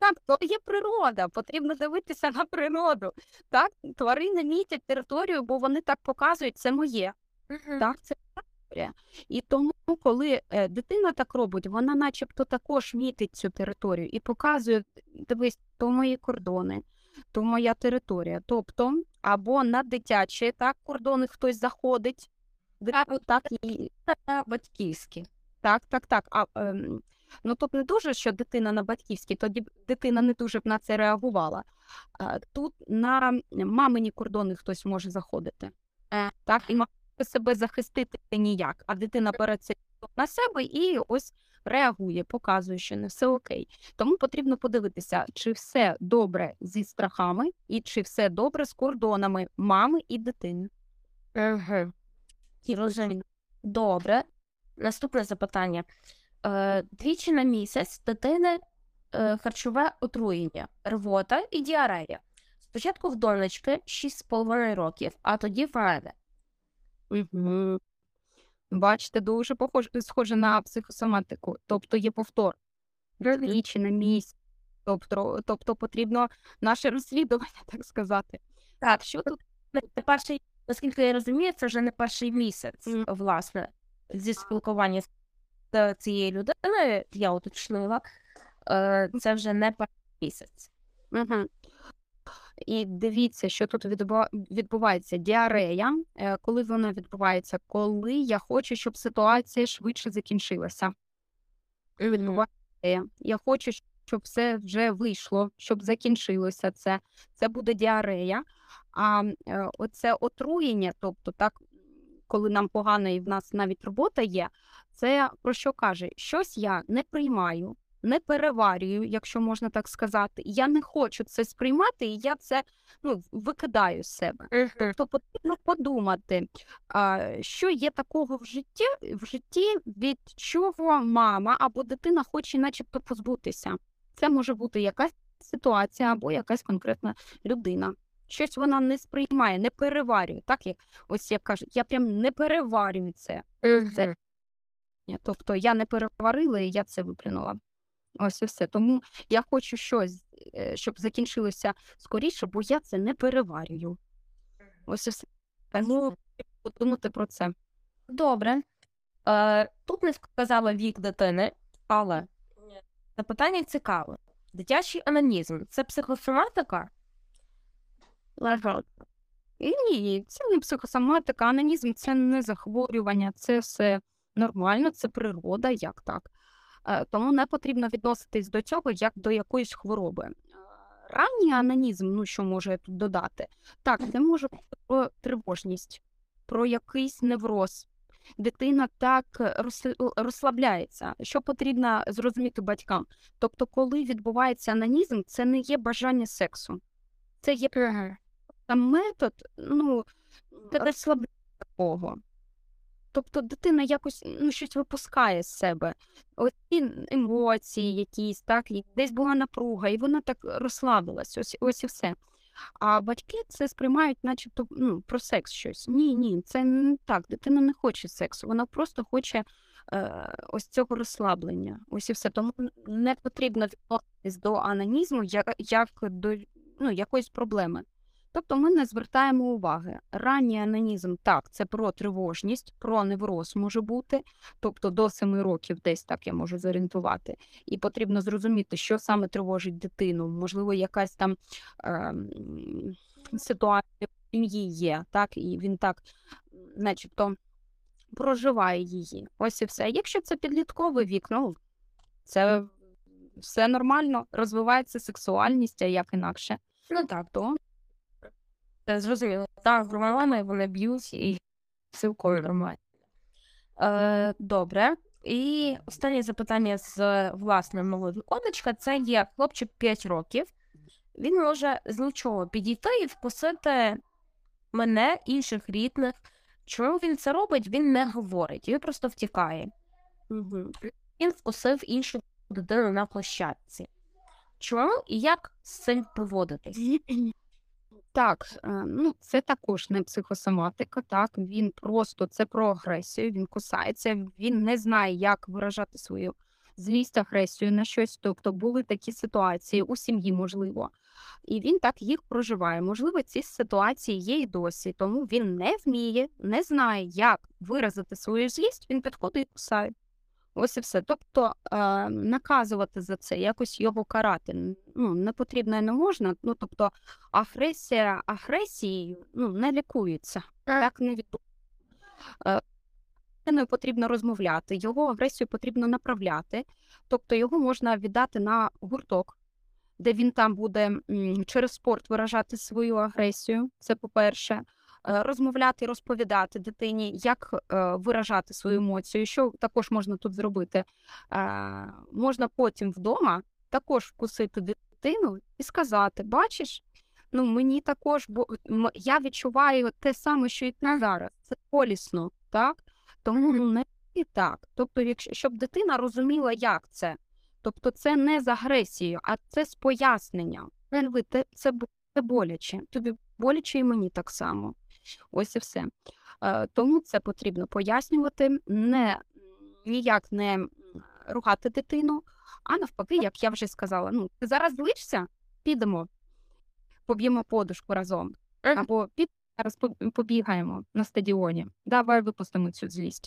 Так, то є природа, потрібно дивитися на природу. Так, тварини мітять територію, бо вони так показують, це моє. Угу. Так, це територія. І тому, коли е, дитина так робить, вона начебто також мітить цю територію і показує, дивись, то мої кордони, то моя територія. Тобто, або на дитячі так, кордони хтось заходить, так, так і батьківські. Так, так, так. А, ем, Ну тут не дуже, що дитина на батьківській, тоді дитина не дуже б на це реагувала. Тут на мамині кордони хтось може заходити. Е, так, і себе захистити ніяк, а дитина бере це на себе і ось реагує, показує, що не все окей. Тому потрібно подивитися, чи все добре зі страхами, і чи все добре з кордонами мами і дитини. Угу. Добре. Наступне запитання. Е, двічі на місяць дитини е, харчове отруєння, рвота і діарея. Спочатку в донечки 6,5 років, а тоді в мене. Бачите, дуже похоже, схоже на психосоматику, тобто є повтор двічі на місяць. Тобто, тобто потрібно наше розслідування, так сказати. Так, Що тут не перший, наскільки я розумію, це вже не перший місяць, Мгм. власне, зі спілкування з е, цією людиною, я уточнила, е, це вже не перший місяць. Угу. І дивіться, що тут відбувається. Діарея, е, коли вона відбувається, коли я хочу, щоб ситуація швидше закінчилася. Відбувається. Я хочу, щоб все вже вийшло, щоб закінчилося це. Це буде діарея. А е, оце отруєння, тобто так, коли нам погано і в нас навіть робота є, це про що каже? Щось я не приймаю, не переварюю, якщо можна так сказати. Я не хочу це сприймати, і я це ну, викидаю з себе. Тобто потрібно подумати, що є такого в житті, в житті, від чого мама або дитина хоче начебто позбутися. Це може бути якась ситуація або якась конкретна людина. Щось вона не сприймає, не переварює. Так як ось як кажуть, я прям не переварюю це. Це- Тобто я не переварила і я це виплюнула. Ось і все. Тому я хочу щось, е, щоб закінчилося скоріше, бо я це не переварюю. Ось і все. Тому подумати про це. Добре. Е, тут не сказала вік дитини, але запитання цікаве. Дитячий анонізм це психосоматика? І ні, це не психосоматика, анонізм це не захворювання, це все нормально, це природа, як так. Е, Тому не потрібно відноситись до цього як до якоїсь хвороби. Е, Ранній анонізм, ну що можу я тут додати? Так, це може бути про тривожність, про якийсь невроз. Дитина так розс- розслабляється. Що потрібно зрозуміти батькам? Тобто, коли відбувається анонізм, це не є бажання сексу, це є метод, ну, розслаблення такого. Тобто дитина якось ну, щось випускає з себе. Ось ці емоції якісь, так, і десь була напруга, і вона так розслабилась, ось, ось і все. А батьки це сприймають, начебто, ну, про секс щось. Ні, ні, це не так. Дитина не хоче сексу, вона просто хоче е, ось цього розслаблення. Ось і все. Тому не потрібно відноситись до анонізму як, як до ну, якоїсь проблеми. Тобто ми не звертаємо уваги. Ранній анонізм, так, це про тривожність, про невроз може бути, тобто до 7 років десь так я можу зорієнтувати. І потрібно зрозуміти, що саме тривожить дитину. Можливо, якась там ем, ситуація в сім'ї є, так, і він так, начебто, проживає її. Ось і все. Якщо це підлітковий вік, ну це все нормально, розвивається сексуальність, а як інакше. Ну так, То Це зрозуміло. Так, гормони вони б'ють і цілком нормально. Е, добре. І останнє запитання з власне мого віконечка це є хлопчик 5 років. Він може з нічого підійти і вкусити мене, інших рідних. Чому він це робить? Він не говорить, він просто втікає. Він вкусив іншу дитину на площадці. Чому і як з цим поводитись? Так, ну це також не психосоматика, так він просто це про агресію, він кусається, він не знає, як виражати свою злість, агресію на щось. Тобто були такі ситуації у сім'ї, можливо, і він так їх проживає. Можливо, ці ситуації є і досі, тому він не вміє, не знає, як виразити свою злість, він підходить і кусає. Ось і все. Тобто е, наказувати за це, якось його карати ну, не потрібно і не можна. Ну, тобто, агресія агресією ну, не лікується. Так не відбувається. Е, потрібно розмовляти, його агресію потрібно направляти. Тобто його можна віддати на гурток, де він там буде м, через спорт виражати свою агресію. Це по-перше. Е, Розмовляти, розповідати дитині, як е, виражати свою емоцію, що також можна тут зробити. Е, можна потім вдома також вкусити дитину і сказати: бачиш, ну мені також, бо я відчуваю те саме, що і ти зараз. Це болісно, так? Тому ну, не і так. Тобто, якщо щоб дитина розуміла, як це. Тобто, це не з агресією, а це з поясненням. Це, це боляче. Тобі боляче і мені так само. Ось і все. Е, Тому це потрібно пояснювати, не ніяк не ругати дитину, а навпаки, як я вже сказала, ну ти зараз злишся, підемо, поб'ємо подушку разом, або під зараз побігаємо на стадіоні. Давай випустимо цю злість.